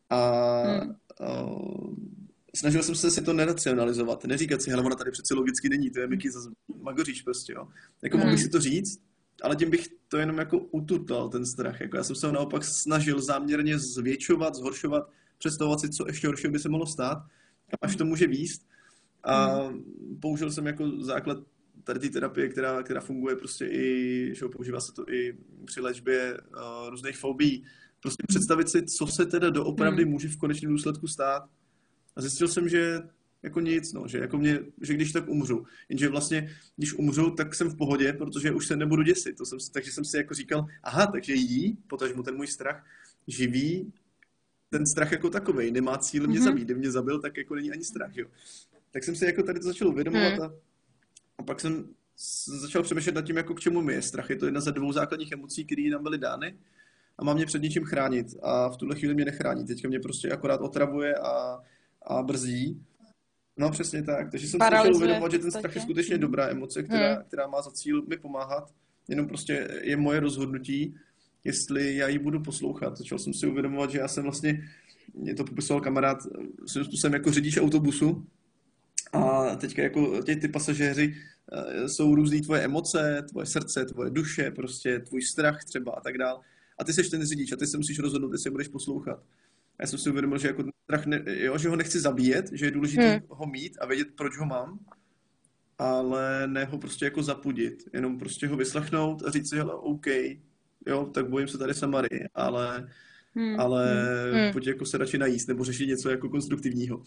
a, hmm. a snažil jsem se si to neracionalizovat, neříkat si, hele, ona tady přece logicky není, to je Mickey zase magoříš prostě, jo. Jako hmm. mohl bych si to říct, ale tím bych to jenom jako ututal, ten strach. Jako já jsem se ho naopak snažil záměrně zvětšovat, zhoršovat, představovat si, co ještě horšího by se mohlo stát, až to může výst. A hmm. použil jsem jako základ tady té terapie, která, která funguje prostě i, že používá se to i při léčbě uh, různých fobí. Prostě představit si, co se teda doopravdy hmm. může v konečném důsledku stát. A zjistil jsem, že jako nic, no, že, jako mě, že když tak umřu. Jenže vlastně, když umřu, tak jsem v pohodě, protože už se nebudu děsit. To jsem, takže jsem si jako říkal, aha, takže jí, potažmu ten můj strach, živí ten strach jako takový, nemá cíl mě mm-hmm. zabít. Kdyby mě zabil, tak jako není ani strach, jo. Tak jsem si jako tady to začal uvědomovat mm. a, a pak jsem začal přemýšlet nad tím, jako k čemu mi je strach. Je to jedna ze dvou základních emocí, které nám byly dány a má mě před ničím chránit. A v tuhle chvíli mě nechrání. Teďka mě prostě akorát otravuje a, a brzdí. No přesně tak. Takže jsem si chtěl uvědomovat, že ten strach je skutečně dobrá emoce, která, hmm. která má za cíl mi pomáhat. Jenom prostě je moje rozhodnutí, jestli já ji budu poslouchat. Začal jsem si uvědomovat, že já jsem vlastně, mě to popisoval kamarád, svým způsobem jako řidič autobusu. A teďka jako tě, ty pasažéři eh, jsou různý tvoje emoce, tvoje srdce, tvoje duše, prostě tvůj strach třeba a tak dál. A ty jsi ten řidič a ty se musíš rozhodnout, jestli budeš poslouchat. Já jsem si uvědomil, že jako strach, ne, jo, že ho nechci zabíjet, že je důležité hmm. ho mít a vědět, proč ho mám, ale ne ho prostě jako zapudit, jenom prostě ho vyslechnout a říct si, hele, OK, jo, tak bojím se tady Samary, ale, hmm. ale hmm. hmm. pojď jako se radši najíst nebo řešit něco jako konstruktivního.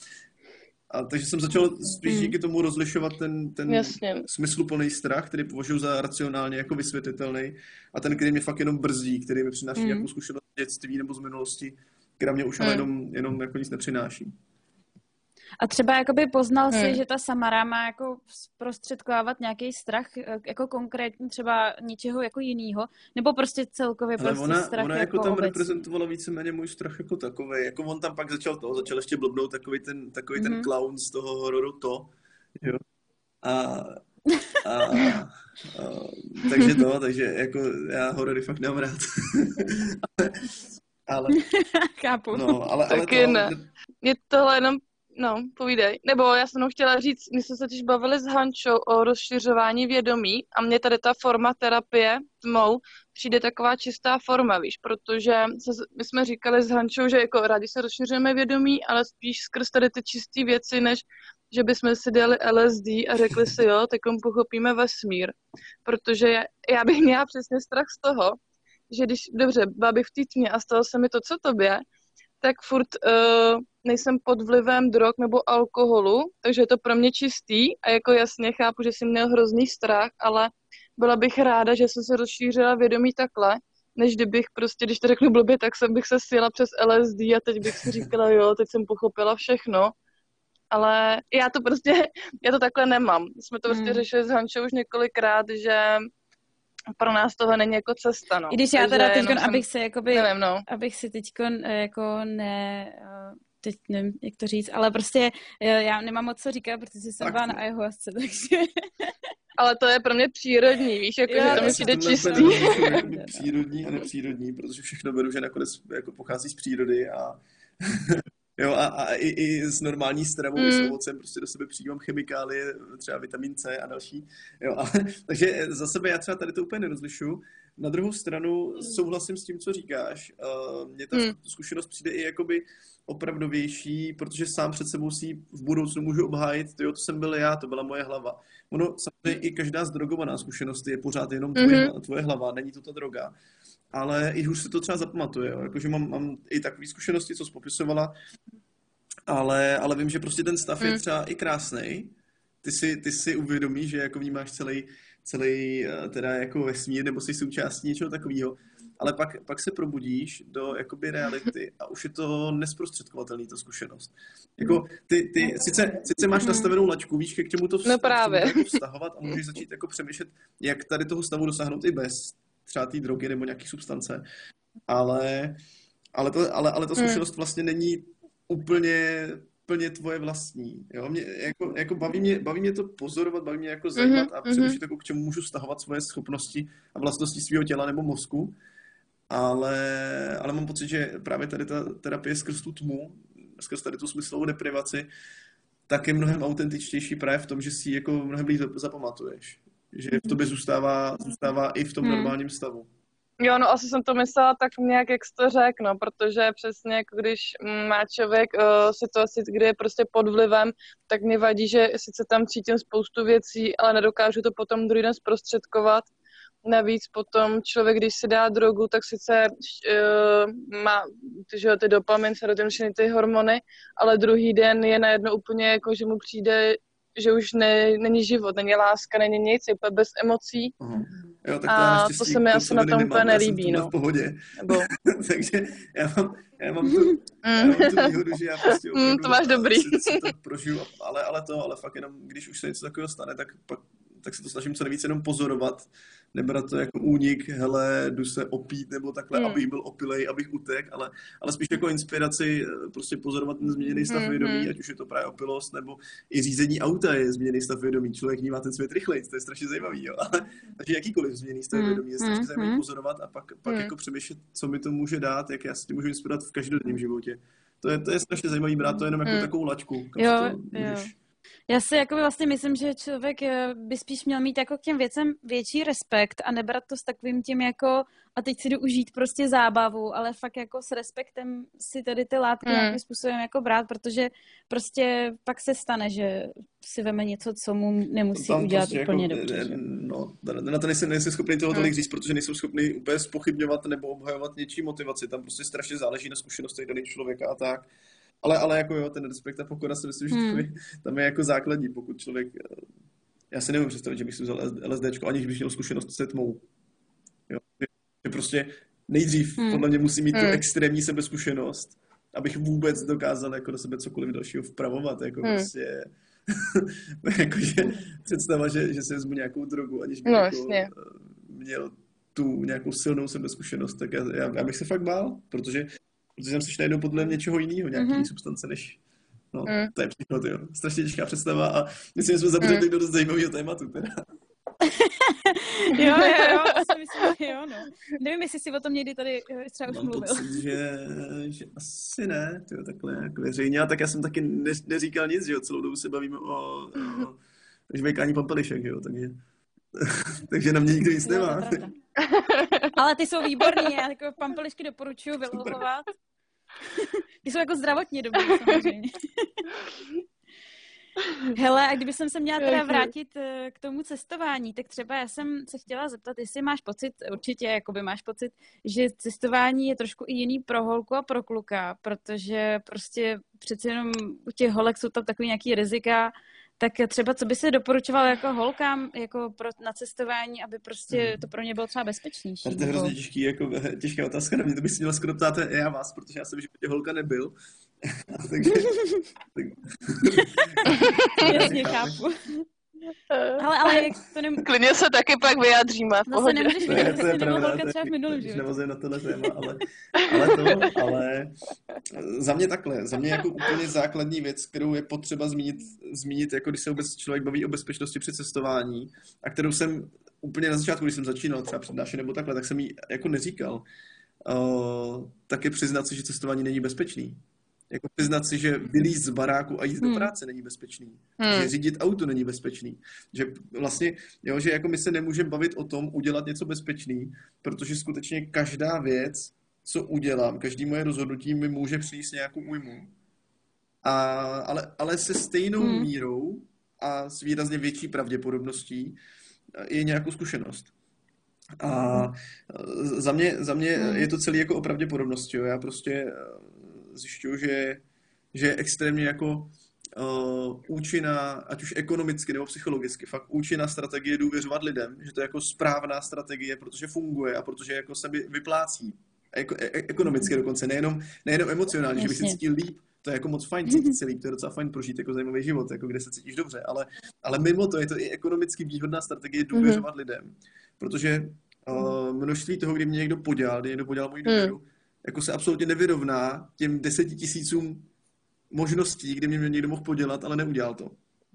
A takže jsem začal spíš hmm. díky tomu rozlišovat ten, ten smysluplný strach, který považuji za racionálně jako vysvětlitelný a ten, který mě fakt jenom brzdí, který mi přináší hmm. nějakou zkušenost z dětství nebo z minulosti, která mě už hmm. ale jenom, jenom jako nic nepřináší. A třeba jakoby poznal hmm. si, že ta Samara má jako zprostředkovávat nějaký strach, jako konkrétně třeba něčeho jako jiného, nebo prostě celkově Ale prostě ona, strach ona jako, jako tam obecný. reprezentovala víceméně můj strach jako takový. Jako on tam pak začal to, začal ještě blbnout takový ten, takový mm-hmm. ten mhm. clown z toho hororu to, jo. A A, a, takže to, takže jako já horory fakt nemám rád. ale, ale, Chápu. No, ale, ale Taky to, ne. Je tohle jenom No, povídej. Nebo já jsem chtěla říct, my jsme se totiž bavili s Hančou o rozšiřování vědomí a mně tady ta forma terapie tmou přijde taková čistá forma, víš, protože se, my jsme říkali s Hančou, že jako rádi se rozšiřujeme vědomí, ale spíš skrz tady ty čisté věci, než že bychom si dali LSD a řekli si, jo, tak pochopíme vesmír. Protože já, já bych měla přesně strach z toho, že když, dobře, byla bych v té tmě a stalo se mi to, co tobě, tak furt uh, nejsem pod vlivem drog nebo alkoholu, takže je to pro mě čistý a jako jasně chápu, že jsem měl hrozný strach, ale byla bych ráda, že jsem se rozšířila vědomí takhle, než kdybych prostě, když to řeknu blbě, tak jsem bych se sjela přes LSD a teď bych si říkala, jo, teď jsem pochopila všechno. Ale já to prostě, já to takhle nemám. Jsme to prostě hmm. řešili s Hančou už několikrát, že pro nás tohle není jako cesta, no. I když já teda teď, jsem... abych se jakoby, nevím, no. abych si teď jako ne, eh, teď nevím, jak to říct, ale prostě eh, já nemám moc co říkat, protože jsem byla na ayahuasce, takže... Ale to je pro mě přírodní, víš, jako, já, že to mi přijde čistý. přírodní a nepřírodní, protože všechno beru, že nakonec jako pochází z přírody a Jo, a, a i, i s normální stravou, mm. s hmm. ovocem, prostě do sebe přijímám chemikálie, třeba vitamin C a další. Jo, ale, takže za sebe já třeba tady to úplně nerozlišu. Na druhou stranu souhlasím s tím, co říkáš. Uh, mně ta mm. zkušenost přijde i jakoby opravdovější, protože sám před sebou si v budoucnu můžu obhájit, to, jo, to jsem byl já, to byla moje hlava. Ono samozřejmě i každá zdrogovaná zkušenost je pořád jenom tvoje, mm-hmm. tvoje hlava, není to ta droga ale i už si to třeba zapamatuje. Jo. Jakože mám, mám i takové zkušenosti, co jsi popisovala, ale, ale vím, že prostě ten stav hmm. je třeba i krásný. Ty si, ty si uvědomíš, že jako vnímáš celý, celý eh, teda jako vesmír, nebo jsi součástí něčeho takového, ale pak, pak se probudíš do jakoby reality a už je to nesprostředkovatelný, ta zkušenost. Jako ty, ty sice, sice máš nastavenou lačku, víš, k čemu to no právě. vztahovat a můžeš začít jako přemýšlet, jak tady toho stavu dosáhnout i bez třeba té drogy nebo nějaký substance, ale, ale, to, ale, ale ta hmm. zkušenost vlastně není úplně plně tvoje vlastní. Jo? Mě, jako, jako baví, mě, baví mě to pozorovat, baví mě jako mhm, zajímat mm-hmm, a přemýšlet, mm-hmm. jako k čemu můžu stahovat svoje schopnosti a vlastnosti svého těla nebo mozku. Ale, ale mám pocit, že právě tady ta terapie skrz tu tmu, skrz tady tu smyslovou deprivaci, tak je mnohem autentičtější právě v tom, že si jako mnohem líp zapamatuješ že v tobě zůstává, zůstává i v tom hmm. normálním stavu. Jo, no asi jsem to myslela tak nějak, jak jsi to řekl, no, protože přesně jako když má člověk uh, situaci, kde je prostě pod vlivem, tak mě vadí, že sice tam cítím spoustu věcí, ale nedokážu to potom druhý den zprostředkovat. Navíc potom člověk, když si dá drogu, tak sice uh, má že ty dopamin, serotonin, ty hormony, ale druhý den je najednou úplně jako, že mu přijde, že už ne, není život, není láska, není nic, je bez emocí. Uh-huh. Jo, tak to a to se mi asi na tom úplně nelíbí. No. v pohodě. Nebo... Takže já mám, já mám, tu, mm. já mám tu výhodu, že já prostě mm, to máš dobrý. Si, si to prožiju, ale, ale to, ale fakt jenom, když už se něco takového stane, tak pak tak se to snažím co nejvíce jenom pozorovat, nebrat to jako únik, hele, jdu se opít nebo takhle, hmm. abych byl opilej, abych utek, ale, ale spíš jako inspiraci eh, prostě pozorovat ten změněný stav hmm. vědomí, hmm. ať už je to právě opilost, nebo i řízení auta je změněný stav vědomí. Člověk vnímá ten svět rychleji, to je strašně zajímavý, jo. Ale, takže jakýkoliv změněný stav hmm. vědomí je strašně hmm. zajímavý hmm. pozorovat a pak, pak hmm. jako přemýšlet, co mi to může dát, jak já si tím můžu inspirovat v každodenním životě. To je, to je strašně zajímavý brát to jenom jako hmm. takovou lačku. Kam jo, to můžeš, jo já si jako vlastně myslím, že člověk eh, by spíš měl mít jako k těm věcem větší respekt a nebrat to s takovým tím jako a teď si jdu užít prostě zábavu, ale fakt jako s respektem si tady ty látky mm. nějakým způsobem jako brát, protože prostě pak se stane, že si veme něco, co mu nemusí Tam udělat prostě úplně jako, dobře. Že? No, na to nejsem, nejsem schopný toho tolik mm. říct, protože nejsem schopný úplně spochybňovat nebo obhajovat něčí motivaci. Tam prostě strašně záleží na zkušenostech daných člověka a tak. Ale, ale jako jo, ten respekt a pokora si myslím, že hmm. tam je jako základní, pokud člověk, já si nevím představit, že bych si vzal LSD, aniž bych měl zkušenost se tmou. Jo. Že prostě nejdřív hmm. podle mě musí mít hmm. tu extrémní sebezkušenost, abych vůbec dokázal jako do sebe cokoliv dalšího vpravovat, jako hmm. prostě jakože představa, že, že si vezmu nějakou drogu, aniž bych no, jako, eh, měl tu nějakou silnou sebezkušenost, tak já, já, já bych se fakt bál, protože Protože jsem si najednou podle něčeho jiného, nějaký mm-hmm. substance, než, No, mm. to je příklad, jo. Strašně těžká představa a myslím, že jsme zabředli mm. do dost zajímavého tématu teda. jo, jo, jo, to si myslím, že jo, no. Nevím, jestli si o tom někdy tady eh, třeba už Mám mluvil. Pocit, že, že asi ne, tyjo, takhle jak veřejně, a tak já jsem taky ne, neříkal nic, že jo, celou dobu se bavíme o, o žvejkání pampelišek, jo, takže, takže na mě nikdo nic nemá. Ale ty jsou výborný, já jako pampelišky doporučuji vylohovat. Ty jsou jako zdravotně dobrý, samozřejmě. Hele, a kdyby jsem se měla teda vrátit eh, k tomu cestování, tak třeba já jsem se chtěla zeptat, jestli máš pocit, určitě jakoby máš pocit, že cestování je trošku i jiný pro holku a pro kluka, protože prostě přeci jenom u těch holek jsou tam takový nějaký rizika, tak třeba co by se doporučoval jako holkám jako pro, na cestování, aby prostě hmm. to pro ně bylo třeba bezpečnější? To je hrozně těžký, jako, těžká otázka na mě, to bych si měla skoro ptát já vás, protože já jsem životě holka nebyl. Takže... tak... Jasně, chápu. Ale, ale jak to nem... Klidně se taky pak vyjádříme. No se nemůžeš vidět, že jsi holka třeba v minulém životě. na tohle téma, ale, ale, to, ale za mě takhle, za mě jako úplně základní věc, kterou je potřeba zmínit, zmínit jako když se vůbec člověk baví o bezpečnosti při cestování a kterou jsem úplně na začátku, když jsem začínal třeba přednášet nebo takhle, tak jsem ji jako neříkal, uh, tak je přiznat si, že cestování není bezpečný jako přiznat si, že vylíz z baráku a jít hmm. do práce není bezpečný. Hmm. Že řídit auto není bezpečný. Že vlastně, jo, že jako my se nemůžeme bavit o tom udělat něco bezpečný, protože skutečně každá věc, co udělám, každý moje rozhodnutí mi může přinést nějakou újmu. A, ale, ale se stejnou hmm. mírou a s výrazně větší pravděpodobností je nějakou zkušenost. A hmm. za mě, za mě hmm. je to celý jako o pravděpodobnosti. Jo. Já prostě zjišťuju, že, že je extrémně jako uh, účinná, ať už ekonomicky nebo psychologicky, fakt účinná strategie důvěřovat lidem, že to je jako správná strategie, protože funguje a protože jako se vyplácí. Eko, e, e, ekonomicky dokonce, nejenom, nejenom emocionálně, že bych se cítil líp, to je jako moc fajn cítit se líp, to je docela fajn prožít jako zajímavý život, jako kde se cítíš dobře, ale, ale mimo to je to i ekonomicky výhodná strategie důvěřovat mm-hmm. lidem, protože uh, množství toho, kdy mě někdo podělal, kdy někdo podělal můj důvěru, mm jako se absolutně nevyrovná těm deseti tisícům možností, kdy mě někdo mohl podělat, ale neudělal to.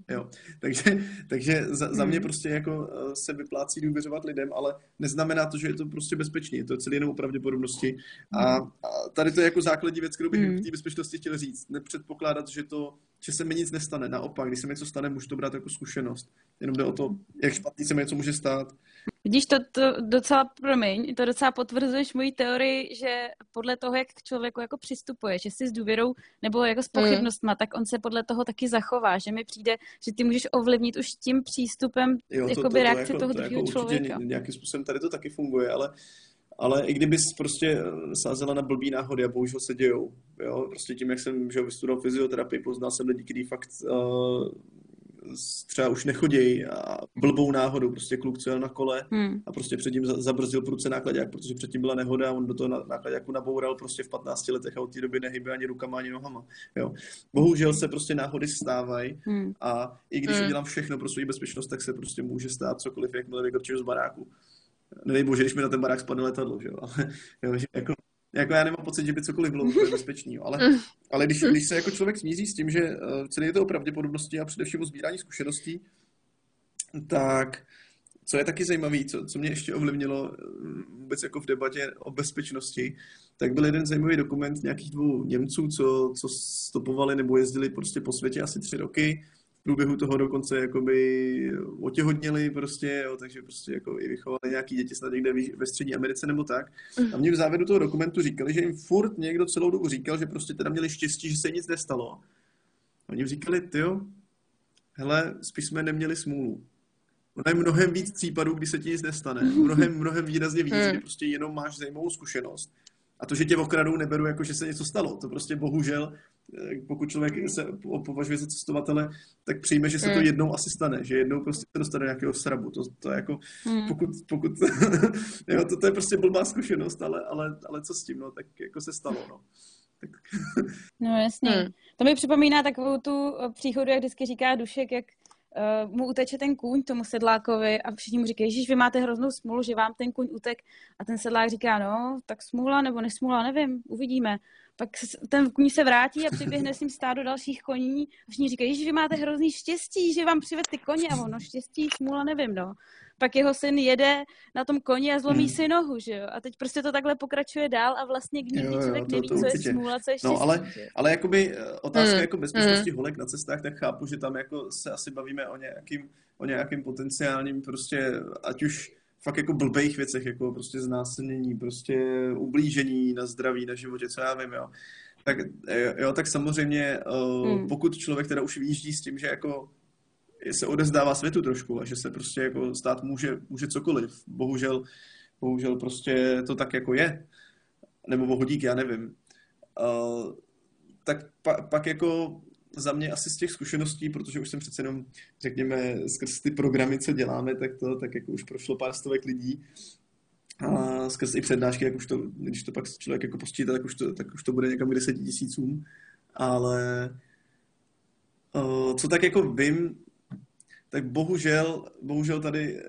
Jo. Takže, takže za, za mě hmm. prostě jako eh, se vyplácí důvěřovat lidem, ale neznamená to, že je to prostě bezpečný. Je to celý jenom o pravděpodobnosti. A, a tady to je jako základní věc, kterou bych mm. v té bezpečnosti chtěl říct. Nepředpokládat, že to, že se mi nic nestane. Naopak, když se mi něco stane, můžu to brát jako zkušenost. Jenom jde o to, jak špatně se mi něco může stát. Vidíš, to, to docela, promiň, to docela potvrzuješ moji teorii, že podle toho, jak k člověku jako přistupuje, že si s důvěrou nebo jako s pochybnostma, mm. tak on se podle toho taky zachová, že mi přijde, že ty můžeš ovlivnit už tím přístupem jo, to, to, to, reakci jako, toho to druhého jako člověka. Nějakým způsobem tady to taky funguje, ale ale i kdybys prostě sázela na blbý náhody a bohužel se dějou, jo, prostě tím, jak jsem že vystudoval fyzioterapii, poznal jsem lidi, kteří fakt uh, třeba už nechodějí a blbou náhodou, prostě kluk, co jel na kole hmm. a prostě předtím zabrzdil prudce nákladák, protože předtím byla nehoda a on do toho nákladáku naboural prostě v 15 letech a od té doby nehybe ani rukama, ani nohama. Jo. Bohužel se prostě náhody stávají hmm. a i když hmm. udělám všechno pro svou bezpečnost, tak se prostě může stát cokoliv, jakmile vykrčím z baráku. Nedej bože, když mi na ten barák spadne letadlo, že jo, ale jo, že jako jako já nemám pocit, že by cokoliv bylo úplně bezpečný, ale, mm. ale když, když se jako člověk smíří s tím, že uh, celý je to o pravděpodobnosti a především o sbírání zkušeností, tak co je taky zajímavé, co, co mě ještě ovlivnilo eh, vůbec jako v debatě o bezpečnosti, tak byl jeden zajímavý dokument nějakých dvou Němců, co, co stopovali nebo jezdili prostě po světě asi tři roky průběhu toho dokonce jakoby otěhodněli prostě, jo, takže prostě jako i vychovali nějaký děti snad někde ve střední Americe nebo tak. A mě v závěru toho dokumentu říkali, že jim furt někdo celou dobu říkal, že prostě teda měli štěstí, že se nic nestalo. A oni říkali, ty jo, hele, spíš jsme neměli smůlu. Ono je mnohem víc případů, kdy se ti nic nestane. Mnohem, mnohem výrazně víc, kdy prostě jenom máš zajímavou zkušenost. A to, že tě okradou, neberu jako, že se něco stalo. To prostě bohužel Eh, pokud člověk se považuje za cestovatele, tak přijme, že se to mm. jednou asi stane, že jednou prostě se dostane do nějakého srabu. To, to jako, mm. pokud, pokud jo, to, to, je prostě blbá zkušenost, ale, ale, ale co s tím, no, tak jako se stalo, no. Tak. No jasně. Mm. To mi připomíná takovou tu příhodu, jak vždycky říká Dušek, jak uh, mu uteče ten kůň tomu sedlákovi a všichni mu říkají, že vy máte hroznou smůlu, že vám ten kůň utek. A ten sedlák říká, no, tak smůla nebo nesmůla, nevím, uvidíme. Pak ten kůň se vrátí a přiběhne s ním stádo dalších koní a všichni říkají, že vy máte hrozný štěstí, že vám přived ty koně. A ono štěstí, smůla, nevím, no pak jeho syn jede na tom koni a zlomí hmm. si nohu, že jo? A teď prostě to takhle pokračuje dál a vlastně nikdy jo, člověk to, neví, to co určitě. je smůla, co je štěstí. No, ale, ale jakoby eh, otázka hmm. jako bezpečnosti hmm. holek na cestách, tak chápu, že tam jako se asi bavíme o nějakým, o nějakým potenciálním prostě, ať už fakt jako blbejch věcech, jako prostě znásilnění, prostě ublížení na zdraví, na životě, co já vím, jo. Tak eh, jo, tak samozřejmě, uh, hmm. pokud člověk teda už vyjíždí s tím, že jako se odezdává světu trošku a že se prostě jako stát může, může cokoliv. Bohužel, bohužel prostě to tak jako je. Nebo bohu dík, já nevím. Uh, tak pa, pak jako za mě asi z těch zkušeností, protože už jsem přece jenom, řekněme, skrz ty programy, co děláme, tak to tak jako už prošlo pár stovek lidí. A skrz i přednášky, jak už to, když to pak člověk jako posčítá, tak už to, tak už to bude někam k deseti tisícům. Ale uh, co tak jako vím, tak bohužel, bohužel tady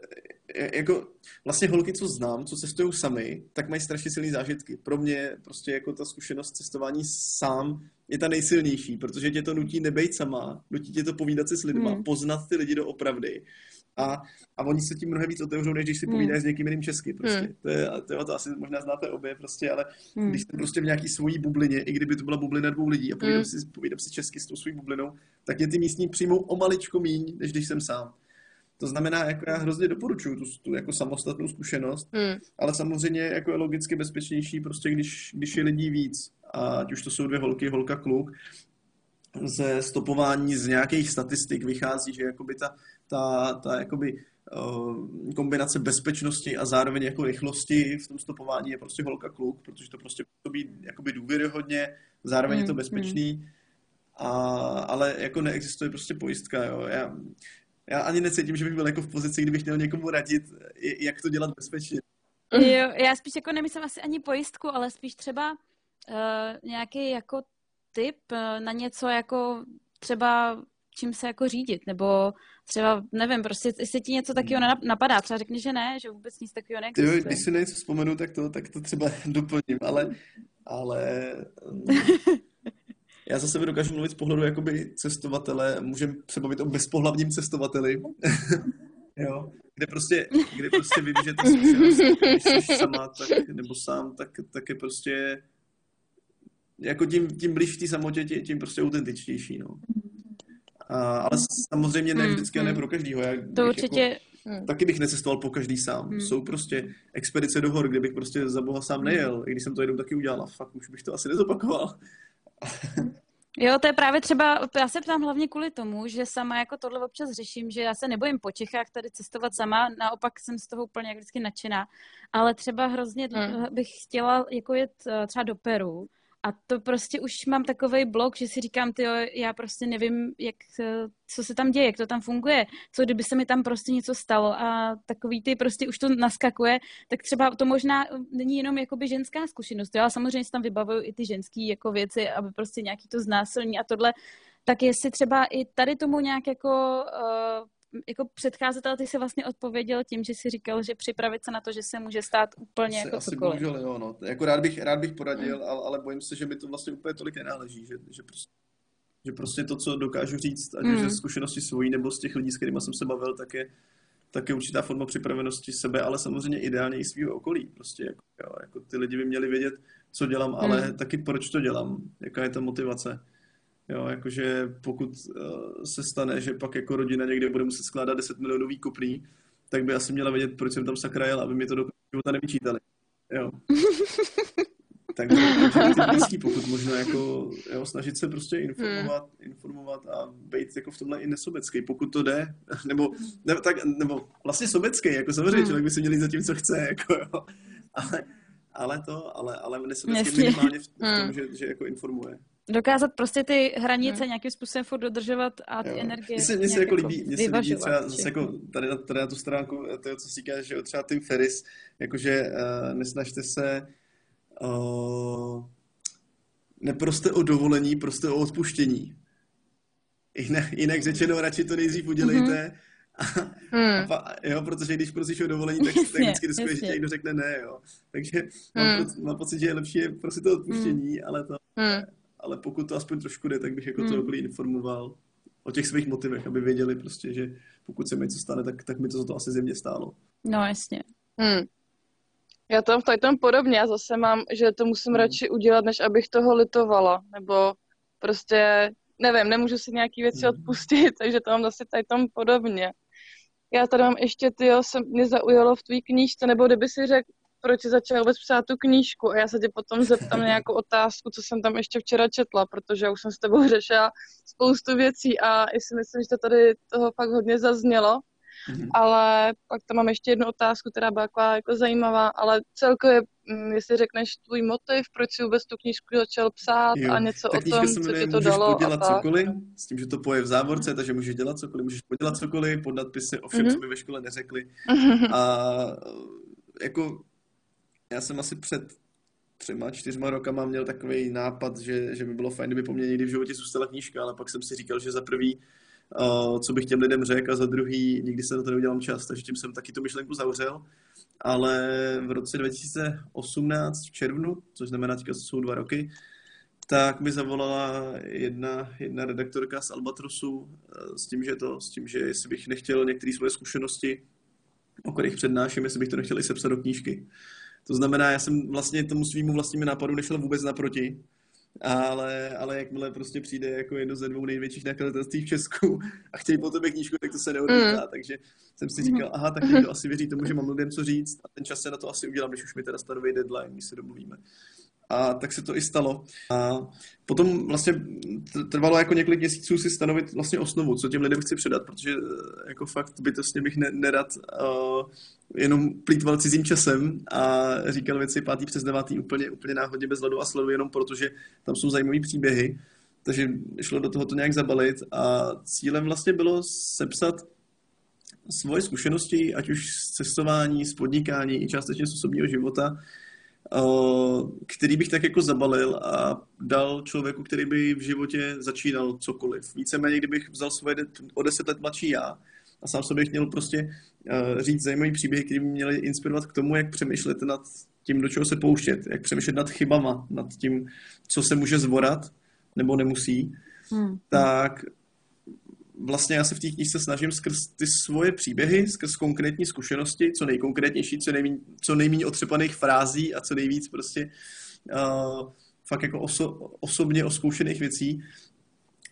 jako vlastně holky, co znám, co cestují sami, tak mají strašně silné zážitky. Pro mě prostě jako ta zkušenost cestování sám je ta nejsilnější, protože tě to nutí nebejt sama, nutí tě to povídat si s lidma, hmm. poznat ty lidi do opravdy a, a oni se tím mnohem víc otevřou, než když si hmm. povídají s někým jiným česky. Prostě. Hmm. To, je, to, je, to asi možná znáte obě, prostě, ale hmm. když jsem prostě v nějaký svojí bublině, i kdyby to byla bublina dvou lidí a povídám, hmm. si, povídám si česky s tou svojí bublinou, tak mě ty místní přijmou o maličko míň, než když jsem sám. To znamená, jako já hrozně doporučuji tu, tu jako samostatnou zkušenost, hmm. ale samozřejmě jako je logicky bezpečnější, prostě když, když je lidí víc, a ať už to jsou dvě holky, holka, kluk, ze stopování z nějakých statistik vychází, že jakoby ta, ta, ta jakoby, uh, kombinace bezpečnosti a zároveň jako rychlosti v tom stopování je prostě holka kluk, protože to prostě být jakoby důvěryhodně, zároveň mm, je to hmm, bezpečný, mm. a, ale jako neexistuje prostě pojistka, jo. Já, já ani necítím, že bych byl jako v pozici, kdybych měl někomu radit, jak to dělat bezpečně. Jo, já spíš jako nemyslím asi ani pojistku, ale spíš třeba uh, nějaký jako tip uh, na něco jako třeba čím se jako řídit, nebo třeba, nevím, prostě, jestli ti něco takového napadá, třeba řekni, že ne, že vůbec nic takového neexistuje. Jo, když si něco vzpomenu, tak to, tak to třeba doplním, ale, ale já za sebe dokážu mluvit z pohledu jakoby cestovatele, můžeme se bavit o bezpohlavním cestovateli, jo, kde prostě, kde prostě vím, že ta zkušenost, když jsi sama, tak, nebo sám, tak, tak je prostě jako tím, tím blíž v té samotě, tím, tím prostě autentičtější, no. A, ale samozřejmě ne hmm, vždycky a ne hmm. pro každýho. Já to určitě... Jako, taky bych necestoval po každý sám. Hmm. Jsou prostě expedice do hor, kde bych prostě za boha sám nejel. I když jsem to jednou taky udělal, fakt už bych to asi nezopakoval. Jo, to je právě třeba, já se ptám hlavně kvůli tomu, že sama jako tohle občas řeším, že já se nebojím po Čechách tady cestovat sama, naopak jsem z toho úplně vždycky nadšená, ale třeba hrozně hmm. bych chtěla jako jet eh, třeba do Peru, a to prostě už mám takový blok, že si říkám, ty já prostě nevím, jak, co se tam děje, jak to tam funguje, co kdyby se mi tam prostě něco stalo. A takový ty prostě už to naskakuje, tak třeba to možná není jenom jakoby ženská zkušenost, ale samozřejmě se tam vybavují i ty ženské jako věci, aby prostě nějaký to znásilní a tohle, tak jestli třeba i tady tomu nějak jako uh, jako předcházetel, ty si vlastně odpověděl tím, že si říkal, že připravit se na to, že se může stát úplně asi, jako asi cokoliv. bohužel jo, no. Jako rád bych, rád bych poradil, mm. ale, ale bojím se, že mi to vlastně úplně tolik nenáleží, že, že, prostě, že prostě to, co dokážu říct, ať mm. už ze zkušenosti svojí nebo z těch lidí, s kterými jsem se bavil, tak je, tak je určitá forma připravenosti sebe, ale samozřejmě ideálně i svého okolí. Prostě jako, jo, jako ty lidi by měli vědět, co dělám, ale mm. taky proč to dělám, jaká je ta motivace. Jo, jakože pokud uh, se stane, že pak jako rodina někde bude muset skládat 10 milionů výkupný, tak by asi měla vědět, proč jsem tam sakra jel, aby mi to do života nevyčítali. Jo. Takže blízký, pokud možno jako, jo, snažit se prostě informovat, hmm. informovat a být jako v tomhle i nesobecký, pokud to jde, nebo, nebo, tak, nebo vlastně sobecký, jako samozřejmě hmm. člověk by si měl jít za tím, co chce, jako jo. Ale, ale to, ale, ale nesobecký minimálně v tom, hmm. že, že jako informuje dokázat prostě ty hranice hmm. nějakým způsobem furt dodržovat a ty jo. energie Mně se, mně se jako líbí, mně se líbí třeba zase jako tady na, tady na tu stránku, to, co si říkáš, že třeba Tim Ferris, jakože uh, nesnažte se uh, neproste o dovolení, prostě o odpuštění. jinak, jinak řečeno, radši to nejdřív udělejte, mm-hmm a, hmm. a, jo, protože když prosíš o dovolení, tak, tak vždycky riskuješ, že někdo řekne ne, jo. Takže mám, hmm. pro, mám pocit, že je lepší je prosit to odpuštění, hmm. ale, to, hmm. Ale pokud to aspoň trošku jde, tak bych jako hmm. to okolí informoval o těch svých motivech, aby věděli prostě, že pokud se mi něco stane, tak, tak mi to za to asi země stálo. No jasně. Hmm. Já tam v tom podobně, já zase mám, že to musím hmm. radši udělat, než abych toho litovala, nebo prostě, nevím, nemůžu si nějaký věci hmm. odpustit, takže to mám zase tady tam podobně já tady mám ještě, ty jo, se mě zaujalo v tvý knížce, nebo kdyby si řekl, proč jsi začal vůbec psát tu knížku a já se tě potom zeptám nějakou otázku, co jsem tam ještě včera četla, protože já už jsem s tebou řešila spoustu věcí a i si myslím, že to tady toho fakt hodně zaznělo. Mm-hmm. Ale pak tam mám ještě jednu otázku, která byla taková jako zajímavá, ale celkově, mm, jestli řekneš tvůj motiv, proč jsi vůbec tu knížku začal psát jo. a něco tak o tom, co ti to dalo. podělat a cokoliv, s tím, že to poje v závorce, takže můžeš dělat cokoliv, můžeš podělat cokoliv, podat pisy o všem, mm-hmm. co by ve škole neřekli. Mm-hmm. A jako já jsem asi před třema, čtyřma rokama měl takový nápad, že, že by bylo fajn, kdyby po mně někdy v životě zůstala knížka, ale pak jsem si říkal, že za prvý co bych těm lidem řekl a za druhý nikdy se na to neudělám čas, takže tím jsem taky tu myšlenku zavřel. Ale v roce 2018 v červnu, což znamená, že jsou dva roky, tak mi zavolala jedna, jedna redaktorka z Albatrosu eh, s tím, že to, s tím, že jestli bych nechtěl některé svoje zkušenosti, o kterých přednáším, jestli bych to nechtěl i sepsat do knížky. To znamená, já jsem vlastně tomu svýmu vlastnímu nápadu nešel vůbec naproti, ale, ale jakmile prostě přijde jako jedno ze dvou největších nakladatelství v Česku a chtějí po tebe knížku, tak to se neodmítá, mm. takže jsem si říkal, aha, tak někdo asi věří tomu, že mám lidem co říct a ten čas se na to asi udělám, když už mi teda stanoví deadline, když se domluvíme. A tak se to i stalo. A potom vlastně trvalo jako několik měsíců si stanovit vlastně osnovu, co těm lidem chci předat, protože eh, jako fakt bytostně bych nerad uh, jenom plítval cizím časem a říkal věci pátý přes devátý úplně, úplně náhodně bez ledu a sledu, jenom protože tam jsou zajímavé příběhy. Takže šlo do toho to nějak zabalit a cílem vlastně bylo sepsat svoje zkušenosti, ať už z cestování, z podnikání i částečně z osobního života, který bych tak jako zabalil a dal člověku, který by v životě začínal cokoliv. Víceméně, kdybych vzal svoje o deset let mladší já a sám sobě chtěl prostě říct zajímavý příběhy, které by měly inspirovat k tomu, jak přemýšlet nad tím, do čeho se pouštět, jak přemýšlet nad chybama, nad tím, co se může zvorat nebo nemusí, hmm. tak vlastně já se v té knižce snažím skrz ty svoje příběhy, skrz konkrétní zkušenosti, co nejkonkrétnější, co nejméně, co nejméně otřepaných frází a co nejvíc prostě uh, fakt jako oso, osobně oskoušených věcí,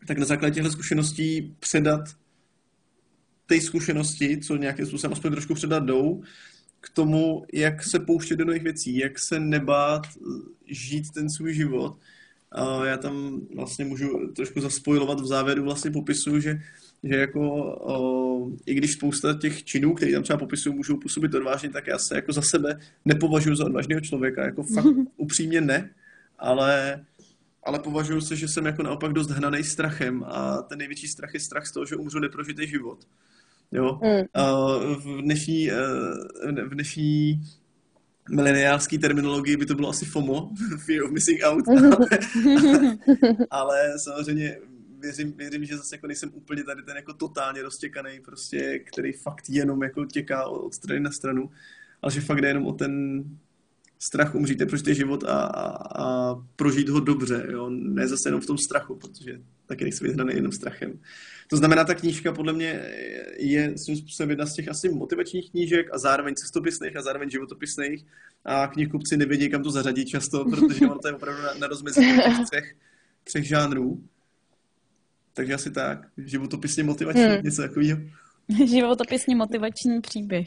tak na základě těchto zkušeností předat ty zkušenosti, co nějakým způsobem aspoň trošku předat jdou, k tomu, jak se pouštět do nových věcí, jak se nebát žít ten svůj život já tam vlastně můžu trošku zaspojovat v závěru vlastně popisu, že, že jako o, i když spousta těch činů, které tam třeba popisují, můžou působit odvážně, tak já se jako za sebe nepovažuji za odvážného člověka, jako fakt upřímně ne, ale ale považuji se, že jsem jako naopak dost hnaný strachem a ten největší strach je strach z toho, že umřu neprožitý život. Jo? Mm. v dnešní, e, v dnešní mileniálský terminologii by to bylo asi FOMO, Fear of Missing Out, ale, ale samozřejmě věřím, věřím, že zase jako nejsem úplně tady ten jako totálně roztěkaný, prostě, který fakt jenom jako těká od strany na stranu, ale že fakt jde jenom o ten strach umřít, prožít život a, a, a prožít ho dobře, jo? ne zase jenom v tom strachu, protože taky nejsem vyhraný jenom strachem. To znamená, ta knížka podle mě je svým způsobem jedna z těch asi motivačních knížek a zároveň cestopisných a zároveň životopisných. A knihkupci nevědí, kam to zařadit často, protože ono to je opravdu na, na rozmezí těch třech, třech žánrů. Takže asi tak. Životopisně motivační, hmm. něco takového. Životopisně motivační příběh.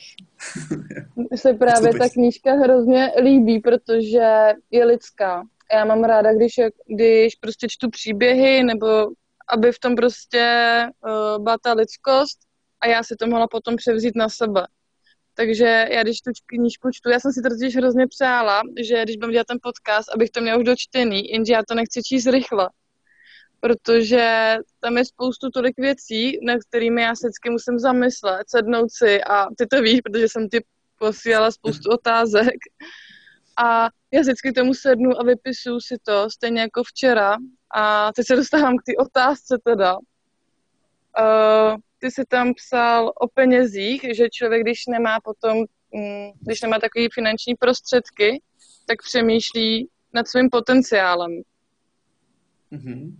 Mně se právě ta knížka hrozně líbí, protože je lidská. Já mám ráda, když, když prostě čtu příběhy nebo aby v tom prostě uh, byla ta lidskost a já si to mohla potom převzít na sebe. Takže já když tu knížku čtu, já jsem si to totiž hrozně přála, že když budem dělat ten podcast, abych to měla už dočtený, jenže já to nechci číst rychle. Protože tam je spoustu tolik věcí, na kterými já se vždycky musím zamyslet, sednout si a ty to víš, protože jsem ti posílala spoustu otázek. A já vždycky tomu sednu a vypisuju si to, stejně jako včera, a teď se dostávám k té otázce teda. uh, ty jsi tam psal o penězích, že člověk, když nemá potom, um, když nemá takové finanční prostředky, tak přemýšlí nad svým potenciálem. Mm-hmm.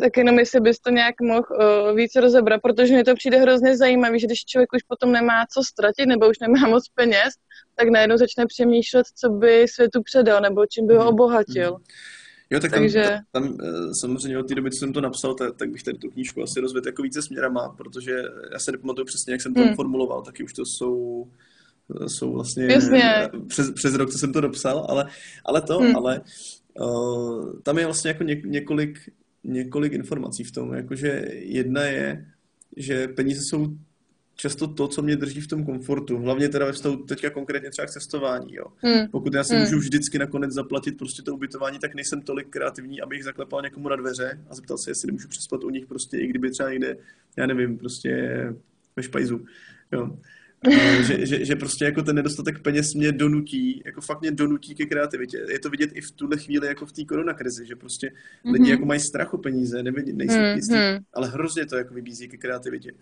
Tak jenom jestli bys to nějak mohl uh, víc rozebrat, protože mi to přijde hrozně zajímavé, že když člověk už potom nemá co ztratit nebo už nemá moc peněz, tak najednou začne přemýšlet, co by světu předal nebo čím by ho mhm. obohatil. Mm-hmm. Jo, tak Takže... tam, tam, tam eh, samozřejmě od té doby, co jsem to napsal, tak, tak bych tady tu knížku asi rozvedl jako více směrama, protože já se nepamatuju přesně, jak jsem to hmm. formuloval, taky už to jsou eh, jsou vlastně Jasně. Přes, přes rok, co jsem to dopsal, ale, ale to, hmm. ale uh, tam je vlastně jako ně, několik, několik informací v tom, jakože jedna je, že peníze jsou často to, co mě drží v tom komfortu. Hlavně teda ve vztahu teďka konkrétně třeba k cestování. Jo. Hmm. Pokud já si hmm. můžu vždycky nakonec zaplatit prostě to ubytování, tak nejsem tolik kreativní, abych zaklepal někomu na dveře a zeptal se, jestli nemůžu přespat u nich prostě, i kdyby třeba někde, já nevím, prostě ve špajzu. Jo. Že, že, že, prostě jako ten nedostatek peněz mě donutí, jako fakt mě donutí ke kreativitě. Je to vidět i v tuhle chvíli jako v té koronakrizi, že prostě mm-hmm. lidi jako mají strach o peníze, nevědí, nejsou mm-hmm. jistý, ale hrozně to jako vybízí ke kreativitě.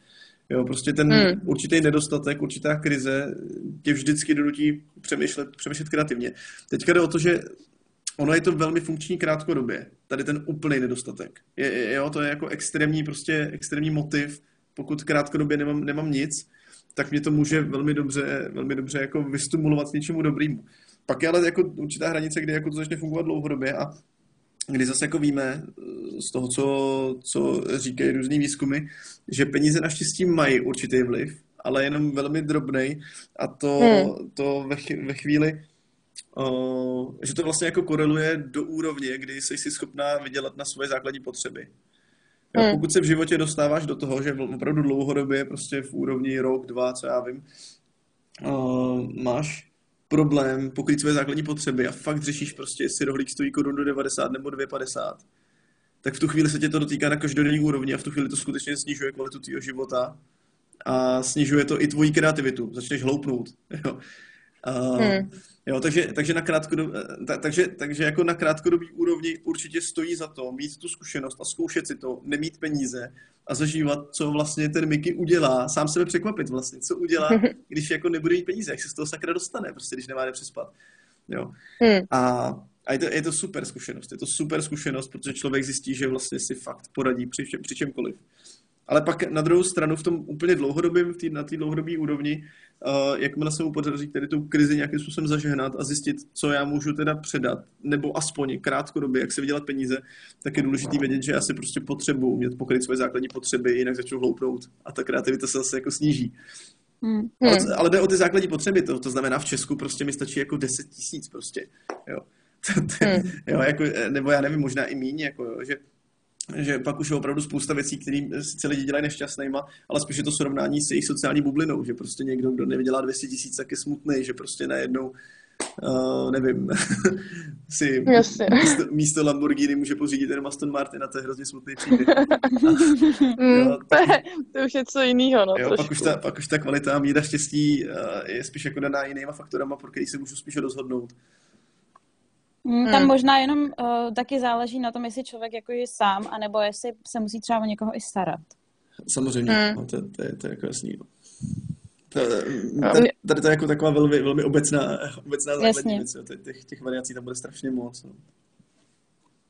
Jo, prostě ten hmm. určitý nedostatek, určitá krize tě vždycky donutí přemýšlet, přemýšlet kreativně. Teďka jde o to, že ono je to velmi funkční krátkodobě. Tady ten úplný nedostatek. Je, je, jo, to je jako extrémní, prostě extrémní motiv. Pokud krátkodobě nemám, nemám nic, tak mě to může velmi dobře, velmi dobře jako vystimulovat k něčemu dobrému. Pak je ale jako určitá hranice, kdy jako to začne fungovat dlouhodobě a kdy zase jako víme eh, z toho, co, co říkají různý výzkumy, že peníze naštěstí mají určitý vliv, ale jenom velmi drobný a to, hmm. to ve, ve chvíli, o, že to vlastně jako koreluje do úrovně, kdy jsi si schopná vydělat na svoje základní potřeby. Jo, hmm. Pokud se v životě dostáváš do toho, že opravdu dlouhodobě prostě v úrovni rok, dva, co já vím, o, máš problém pokrýt své základní potřeby a fakt řešíš prostě, jestli rohlík stojí korun do 90 nebo 2,50, tak v tu chvíli se tě to dotýká na každodenní úrovni a v tu chvíli to skutečně snižuje kvalitu tvého života a snižuje to i tvoji kreativitu. Začneš hloupnout. Jo. A, hmm. Jo, takže, takže, na krátkodob, ta, takže, takže jako na krátkodobý úrovni určitě stojí za to mít tu zkušenost a zkoušet si to, nemít peníze a zažívat, co vlastně ten Mickey udělá, sám sebe překvapit vlastně, co udělá, když jako nebude mít peníze, jak se z toho sakra dostane, prostě když nemá přespat. Jo. Hmm. A, a je, to, je to super zkušenost, je to super zkušenost, protože člověk zjistí, že vlastně si fakt poradí při, při čemkoliv. Ale pak na druhou stranu v tom úplně dlouhodobém, tý, na té dlouhodobé úrovni, uh, jakmile se mu podaří tedy tu krizi nějakým způsobem zažehnat a zjistit, co já můžu teda předat, nebo aspoň krátkodobě, jak se vydělat peníze, tak je důležité vědět, že já si prostě potřebuji umět pokryt svoje základní potřeby, jinak začnu hloupnout a ta kreativita se zase jako sníží. Hmm. Ale, ale jde o ty základní potřeby, to, to znamená v Česku prostě mi stačí jako 10 tisíc prostě, jo. hmm. jo, jako, nebo já nevím, možná i míň, jako, jo, že že pak už je opravdu spousta věcí, které sice lidi dělají nešťastnýma, ale spíš je to srovnání s jejich sociální bublinou, že prostě někdo, kdo nevydělá 200 tisíc, tak je smutný, že prostě najednou Uh, nevím, si místo, místo Lamborghini může pořídit jenom Aston Martin a to je hrozně smutný příběh. Mm, to, je, to už je co jiného. No, jo, pak, už ta, pak už ta kvalita míra štěstí uh, je spíš jako daná jinýma faktorama, pro který se můžu spíš rozhodnout. Hmm. Tam možná jenom uh, taky záleží na tom, jestli člověk jako je sám, anebo jestli se musí třeba o někoho i starat. Samozřejmě, hmm. no, to, to, je, to je jako jasný. No. Tady, tady to je jako taková velmi, velmi obecná, obecná základní věc. Těch, těch variací tam bude strašně moc. No.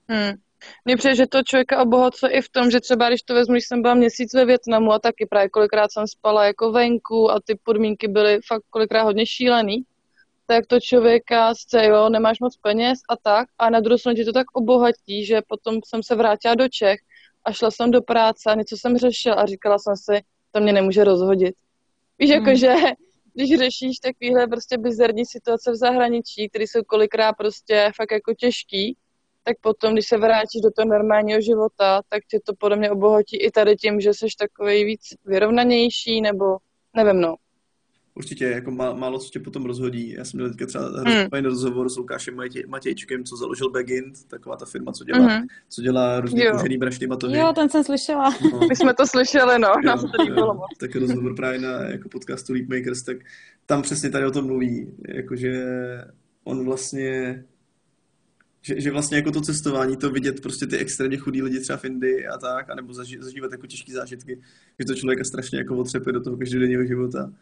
Hmm. Mně přijde, že to člověka obohacuje i v tom, že třeba když to vezmu, když jsem byla měsíc ve Větnamu a taky právě kolikrát jsem spala jako venku a ty podmínky byly fakt kolikrát hodně šílený, tak to člověka chce, jo, nemáš moc peněz a tak. A na druhou stranu ti to tak obohatí, že potom jsem se vrátila do Čech a šla jsem do práce a něco jsem řešila a říkala jsem si, to mě nemůže rozhodit. Víš, hmm. jakože když řešíš takovýhle prostě bizarní situace v zahraničí, které jsou kolikrát prostě fakt jako těžký, tak potom, když se vrátíš do toho normálního života, tak tě to podle mě obohatí i tady tím, že jsi takový víc vyrovnanější, nebo nevím, no určitě jako má, málo co tě potom rozhodí. Já jsem měl teďka třeba mm. fajn rozhovor s Lukášem Matěj, Matějčkem, co založil Backend, taková ta firma, co dělá, mm. co dělá různý kouřený brašny matohy. Jo, ten jsem slyšela. No. My jsme to slyšeli, no, jo, nám se to líbilo moc. Tak rozhovor právě na jako podcastu Leapmakers, tak tam přesně tady o tom mluví, jakože on vlastně že, že vlastně jako to cestování, to vidět prostě ty extrémně chudí lidi třeba v Indii a tak, anebo zaži, zažívat jako těžké zážitky, že to člověka strašně jako otřepe do toho každodenního života.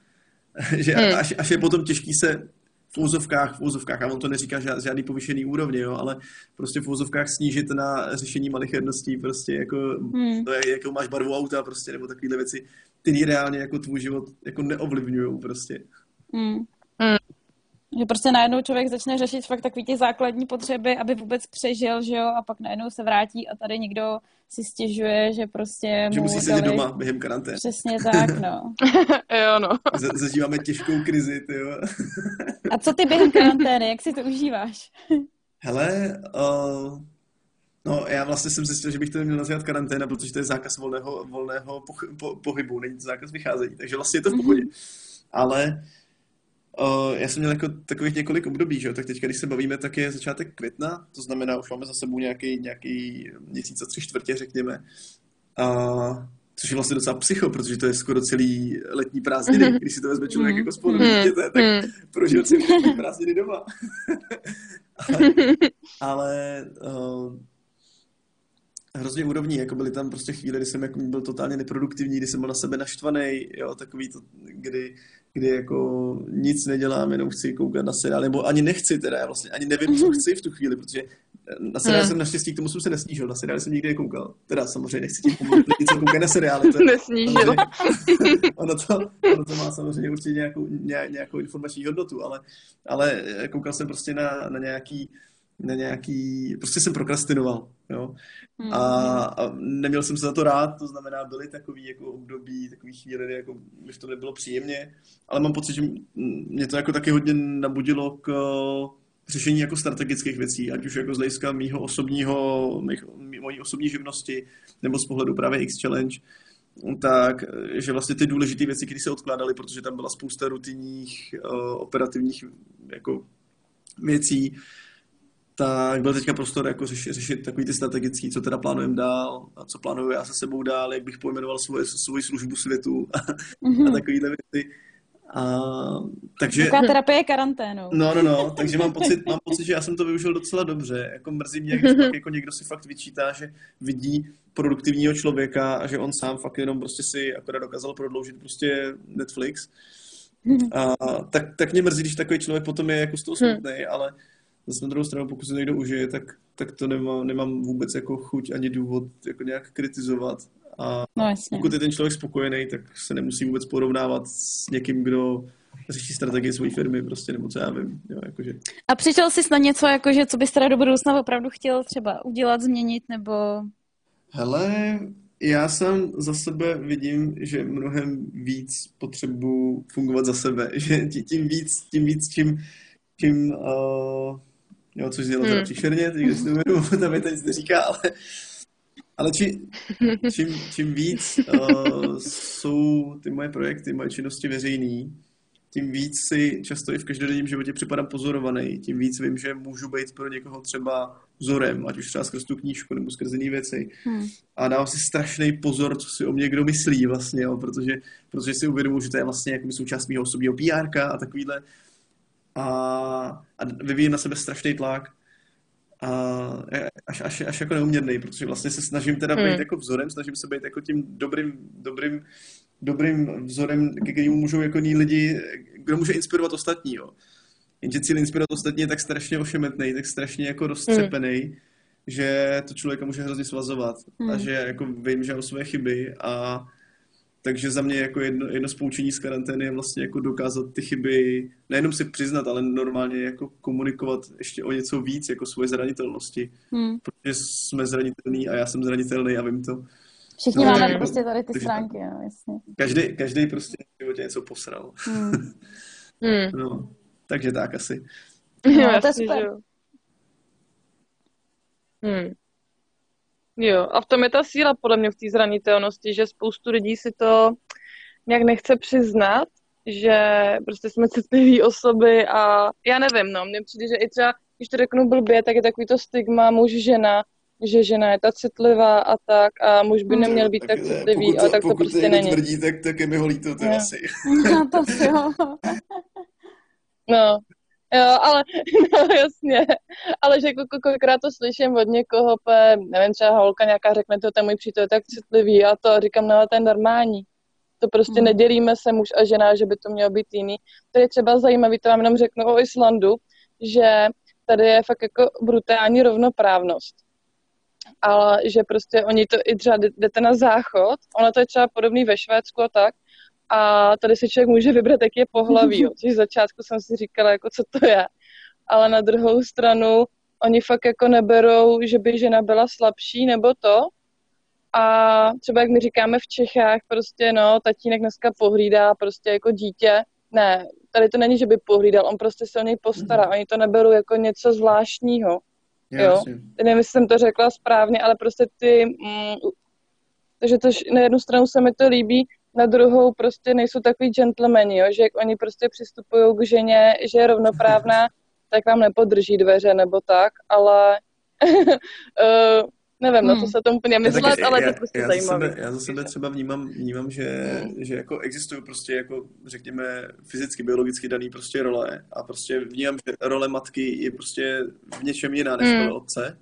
že hmm. až, až, je potom těžký se v úzovkách, v úzovkách, a on to neříká žád, žádný povyšený úrovně, jo, ale prostě v úzovkách snížit na řešení malicherností, prostě jako, hmm. to je, jakou máš barvu auta, prostě, nebo takovéhle věci, ty reálně jako tvůj život jako neovlivňují prostě. Hmm. Hmm. Že prostě najednou člověk začne řešit fakt takový ty základní potřeby, aby vůbec přežil, že jo, a pak najednou se vrátí a tady někdo si stěžuje, že prostě Že musí sedět doma během karantény. Přesně tak, no. jo, no. Z- zažíváme těžkou krizi, ty jo. a co ty během karantény, jak si to užíváš? Hele, uh, no já vlastně jsem zjistil, že bych to neměl nazývat karanténa, protože to je zákaz volného, volného po, po, pohybu, není to zákaz vycházení, takže vlastně je to v pohodě. Mm-hmm. Ale Uh, já jsem měl jako takových několik období, že jo? tak teď, když se bavíme, tak je začátek května, to znamená, už máme za sebou nějaký, nějaký měsíc a tři čtvrtě, řekněme. Uh, což je vlastně docela psycho, protože to je skoro celý letní prázdniny. Když si to vezme člověk mm-hmm. jako spolu dítěte, tak mm-hmm. prožil celý letní prázdniny doma. ale ale uh, hrozně úrovní, jako byly tam prostě chvíle, kdy jsem jako byl totálně neproduktivní, kdy jsem byl na sebe naštvaný, jo, takový to, kdy, kdy jako nic nedělám, jenom chci koukat na seriál, nebo ani nechci teda, já vlastně ani nevím, co chci v tu chvíli, protože na seriál hmm. jsem naštěstí k tomu jsem se nesnížil, na seriál jsem nikdy nekoukal. Teda samozřejmě nechci tím pomoct lidi, co koukají na seriály. To, Nesnížil. ono, to, ono to má samozřejmě určitě nějakou, nějakou informační hodnotu, ale, ale koukal jsem prostě na, na nějaký na nějaký, prostě jsem prokrastinoval, jo. Hmm. A, a, neměl jsem se za to rád, to znamená, byly takový jako období, takový chvíle, jako, když to nebylo příjemně, ale mám pocit, že mě to jako taky hodně nabudilo k řešení jako strategických věcí, ať už jako z hlediska mýho osobního, mých, mojí osobní živnosti, nebo z pohledu právě X Challenge, tak, že vlastně ty důležité věci, které se odkládaly, protože tam byla spousta rutinních, uh, operativních jako věcí, tak byl teďka prostor jako řešit, řešit takový ty strategický, co teda plánujeme dál, a co plánuju já se sebou dál, jak bych pojmenoval svoje, svoji službu světu a, mm-hmm. a takovýhle věci. A, takže... Taková terapie karanténou. No, no, no, takže mám pocit, mám pocit, že já jsem to využil docela dobře. Jako mrzí mě, když pak jako někdo si fakt vyčítá, že vidí produktivního člověka a že on sám fakt jenom prostě si akorát dokázal prodloužit prostě Netflix. A, tak, tak mě mrzí, když takový člověk potom je jako z toho hm. smutný, hmm. ale Zase na druhou stranu, pokud se někdo užije, tak, tak to nemá, nemám vůbec jako chuť ani důvod jako nějak kritizovat. A no, jasně. pokud je ten člověk spokojený, tak se nemusí vůbec porovnávat s někým, kdo řeší strategii své firmy, prostě, nebo co já vím. Jo, jakože. A přišel jsi na něco, jakože, co bys teda do budoucna opravdu chtěl třeba udělat, změnit, nebo... Hele, já sám za sebe vidím, že mnohem víc potřebuji fungovat za sebe, že tím víc, tím víc, čím, čím uh, jo, což znělo hmm. teda příšerně, teď když to jmenuji, tam mi to nic neříká, ale, ale či, čím, čím víc uh, jsou ty moje projekty, moje činnosti veřejný, tím víc si často i v každodenním životě připadám pozorovaný, tím víc vím, že můžu být pro někoho třeba vzorem, ať už třeba skrz tu knížku nebo skrz jiné věci. Hmm. A dávám si strašný pozor, co si o mě kdo myslí vlastně, jo, protože, protože si uvědomuji, že to je vlastně jako součást mého osobního PR a takovýhle a, a vyvíjím na sebe strašný tlak a až, až, až jako neuměrný, protože vlastně se snažím teda být hmm. jako vzorem, snažím se být jako tím dobrým, dobrým, dobrým vzorem, ke kterému můžou jako ní lidi, kdo může inspirovat ostatní, jo. Jenže cíl inspirovat ostatní je tak strašně ošemetný, tak strašně jako roztřepený, hmm. že to člověka může hrozně svazovat hmm. a že jako vím, že mám své chyby a takže za mě jako jedno, jedno z poučení z karantény je vlastně jako dokázat ty chyby nejenom si přiznat, ale normálně jako komunikovat ještě o něco víc, jako svoje zranitelnosti. Hmm. Protože jsme zranitelní a já jsem zranitelný a vím to. Všichni no, máme jako, prostě tady ty stránky, no, jasně. Každý, každý prostě v životě něco posral. Hmm. no, takže tak asi. No, to je super. Hmm. Jo, a v tom je ta síla podle mě v té zranitelnosti, že spoustu lidí si to nějak nechce přiznat, že prostě jsme citlivé osoby a já nevím, no, mně přijde, že i třeba, když to řeknu blbě, tak je takový to stigma muž-žena, že žena je ta citlivá a tak a muž by neměl být tak, tak citlivý, pokud to, ale tak to prostě není. tvrdí, tak, tak je mi ho líto, to asi. No, to jo. no, Jo, ale, no jasně, ale že jako kolikrát to slyším od někoho, pe, nevím, třeba holka nějaká řekne, to ten můj přítel je tak citlivý a to říkám, no to je normální. To prostě hmm. nedělíme se muž a žena, že by to mělo být jiný. To je třeba zajímavý, to vám jenom řeknu o Islandu, že tady je fakt jako brutální rovnoprávnost. Ale že prostě oni to i třeba jdete na záchod, ono to je třeba podobný ve Švédsku a tak, a tady si člověk může vybrat, jaký je pohlaví, jo. což začátku jsem si říkala, jako co to je. Ale na druhou stranu oni fakt jako neberou, že by žena byla slabší nebo to. A třeba jak my říkáme v Čechách, prostě no, tatínek dneska pohlídá prostě jako dítě. Ne, tady to není, že by pohlídal, on prostě se o něj postará. Mm. Oni to neberou jako něco zvláštního. Jo, nevím, jestli jsem to řekla správně, ale prostě ty, mm, takže to, na jednu stranu se mi to líbí, na druhou prostě nejsou takový gentlemani, jo, že jak oni prostě přistupují k ženě, že je rovnoprávná, tak vám nepodrží dveře nebo tak, ale uh, nevím, hmm. na to se to úplně myslet, taky, ale já, to prostě já zajímavé. Za sebe, já za sebe třeba vnímám, vnímám že, hmm. že jako existují prostě jako, řekněme, fyzicky, biologicky daný prostě role a prostě vnímám, že role matky je prostě v něčem jiná než hmm. role otce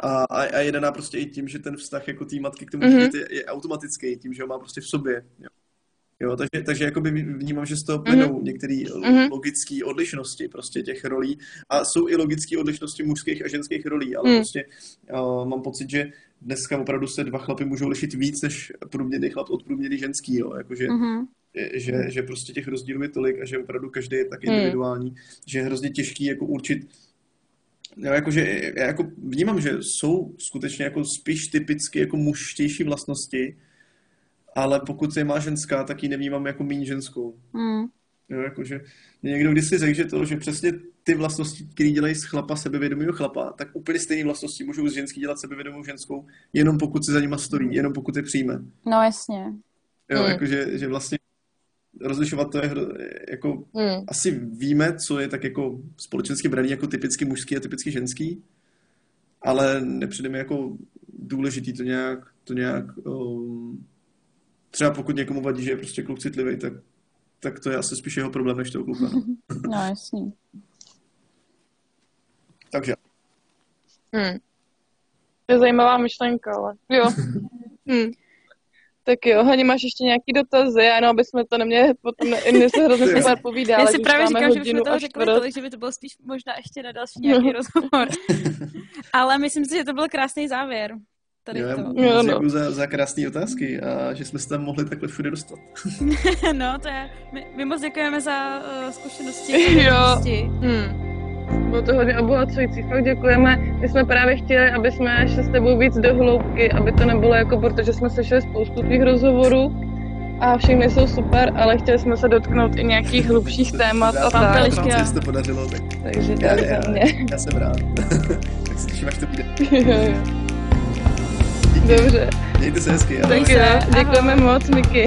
a, a, a je daná prostě i tím, že ten vztah jako té matky k tomu mm-hmm. je, je automatický, tím, že ho má prostě v sobě. Jo. Jo, takže, takže jakoby vnímám, že z toho plynou mm-hmm. některé mm-hmm. logické odlišnosti prostě těch rolí a jsou i logické odlišnosti mužských a ženských rolí, ale mm. prostě uh, mám pocit, že dneska opravdu se dva chlapy můžou lišit víc než průměrný chlap od průměrný ženský, jo, jakože mm-hmm. že, že prostě těch rozdílů je tolik a že opravdu každý je tak mm. individuální, mm. že je hrozně těžký jako určit Jo, jakože, já jako vnímám, že jsou skutečně jako spíš typicky jako mužštější vlastnosti, ale pokud je má ženská, tak ji nevnímám jako méně ženskou. Mm. Jo, jakože někdo kdysi řekl, že to, že přesně ty vlastnosti, které dělají z chlapa sebevědomého chlapa, tak úplně stejné vlastnosti můžou z ženský dělat sebevědomou ženskou, jenom pokud se za nima stojí, jenom pokud je přijme. No jasně. Jo, mm. jakože že vlastně rozlišovat to je jako, hmm. asi víme, co je tak jako společensky braný jako typicky mužský a typicky ženský, ale nepřijde mi jako důležitý to nějak, to nějak um, třeba pokud někomu vadí, že je prostě kluk citlivý, tak, tak to je asi spíš jeho problém, než toho kluka. No, jasný. Takže. Hmm. To je zajímavá myšlenka, ale jo. hmm. Tak jo, Hani, máš ještě nějaký dotazy? Ano, aby jsme to neměli potom ne, ne se hrozně super povídali. Já si právě říkám, že bychom toho řekli tolik, že by to bylo spíš možná ještě na další nějaký rozhovor. Ale myslím si, že to byl krásný závěr. Tady jo, to. Jo, no. za, za krásné otázky a že jsme se tam mohli takhle všude dostat. no, to je, my, my moc děkujeme za uh, zkušenosti. Jo. Hmm. Bylo to hodně obohacující, fakt děkujeme. My jsme právě chtěli, aby jsme šli s tebou víc do hloubky, aby to nebylo jako, protože jsme slyšeli spoustu tvých rozhovorů a všechny jsou super, ale chtěli jsme se dotknout i nějakých hlubších témat a tak. No. Se to podařilo, tak... Takže já, já, já, já jsem rád. tak se těším, až to bude. Dobře. Mějte se hezky. Tak jo, děkujeme moc, Miky.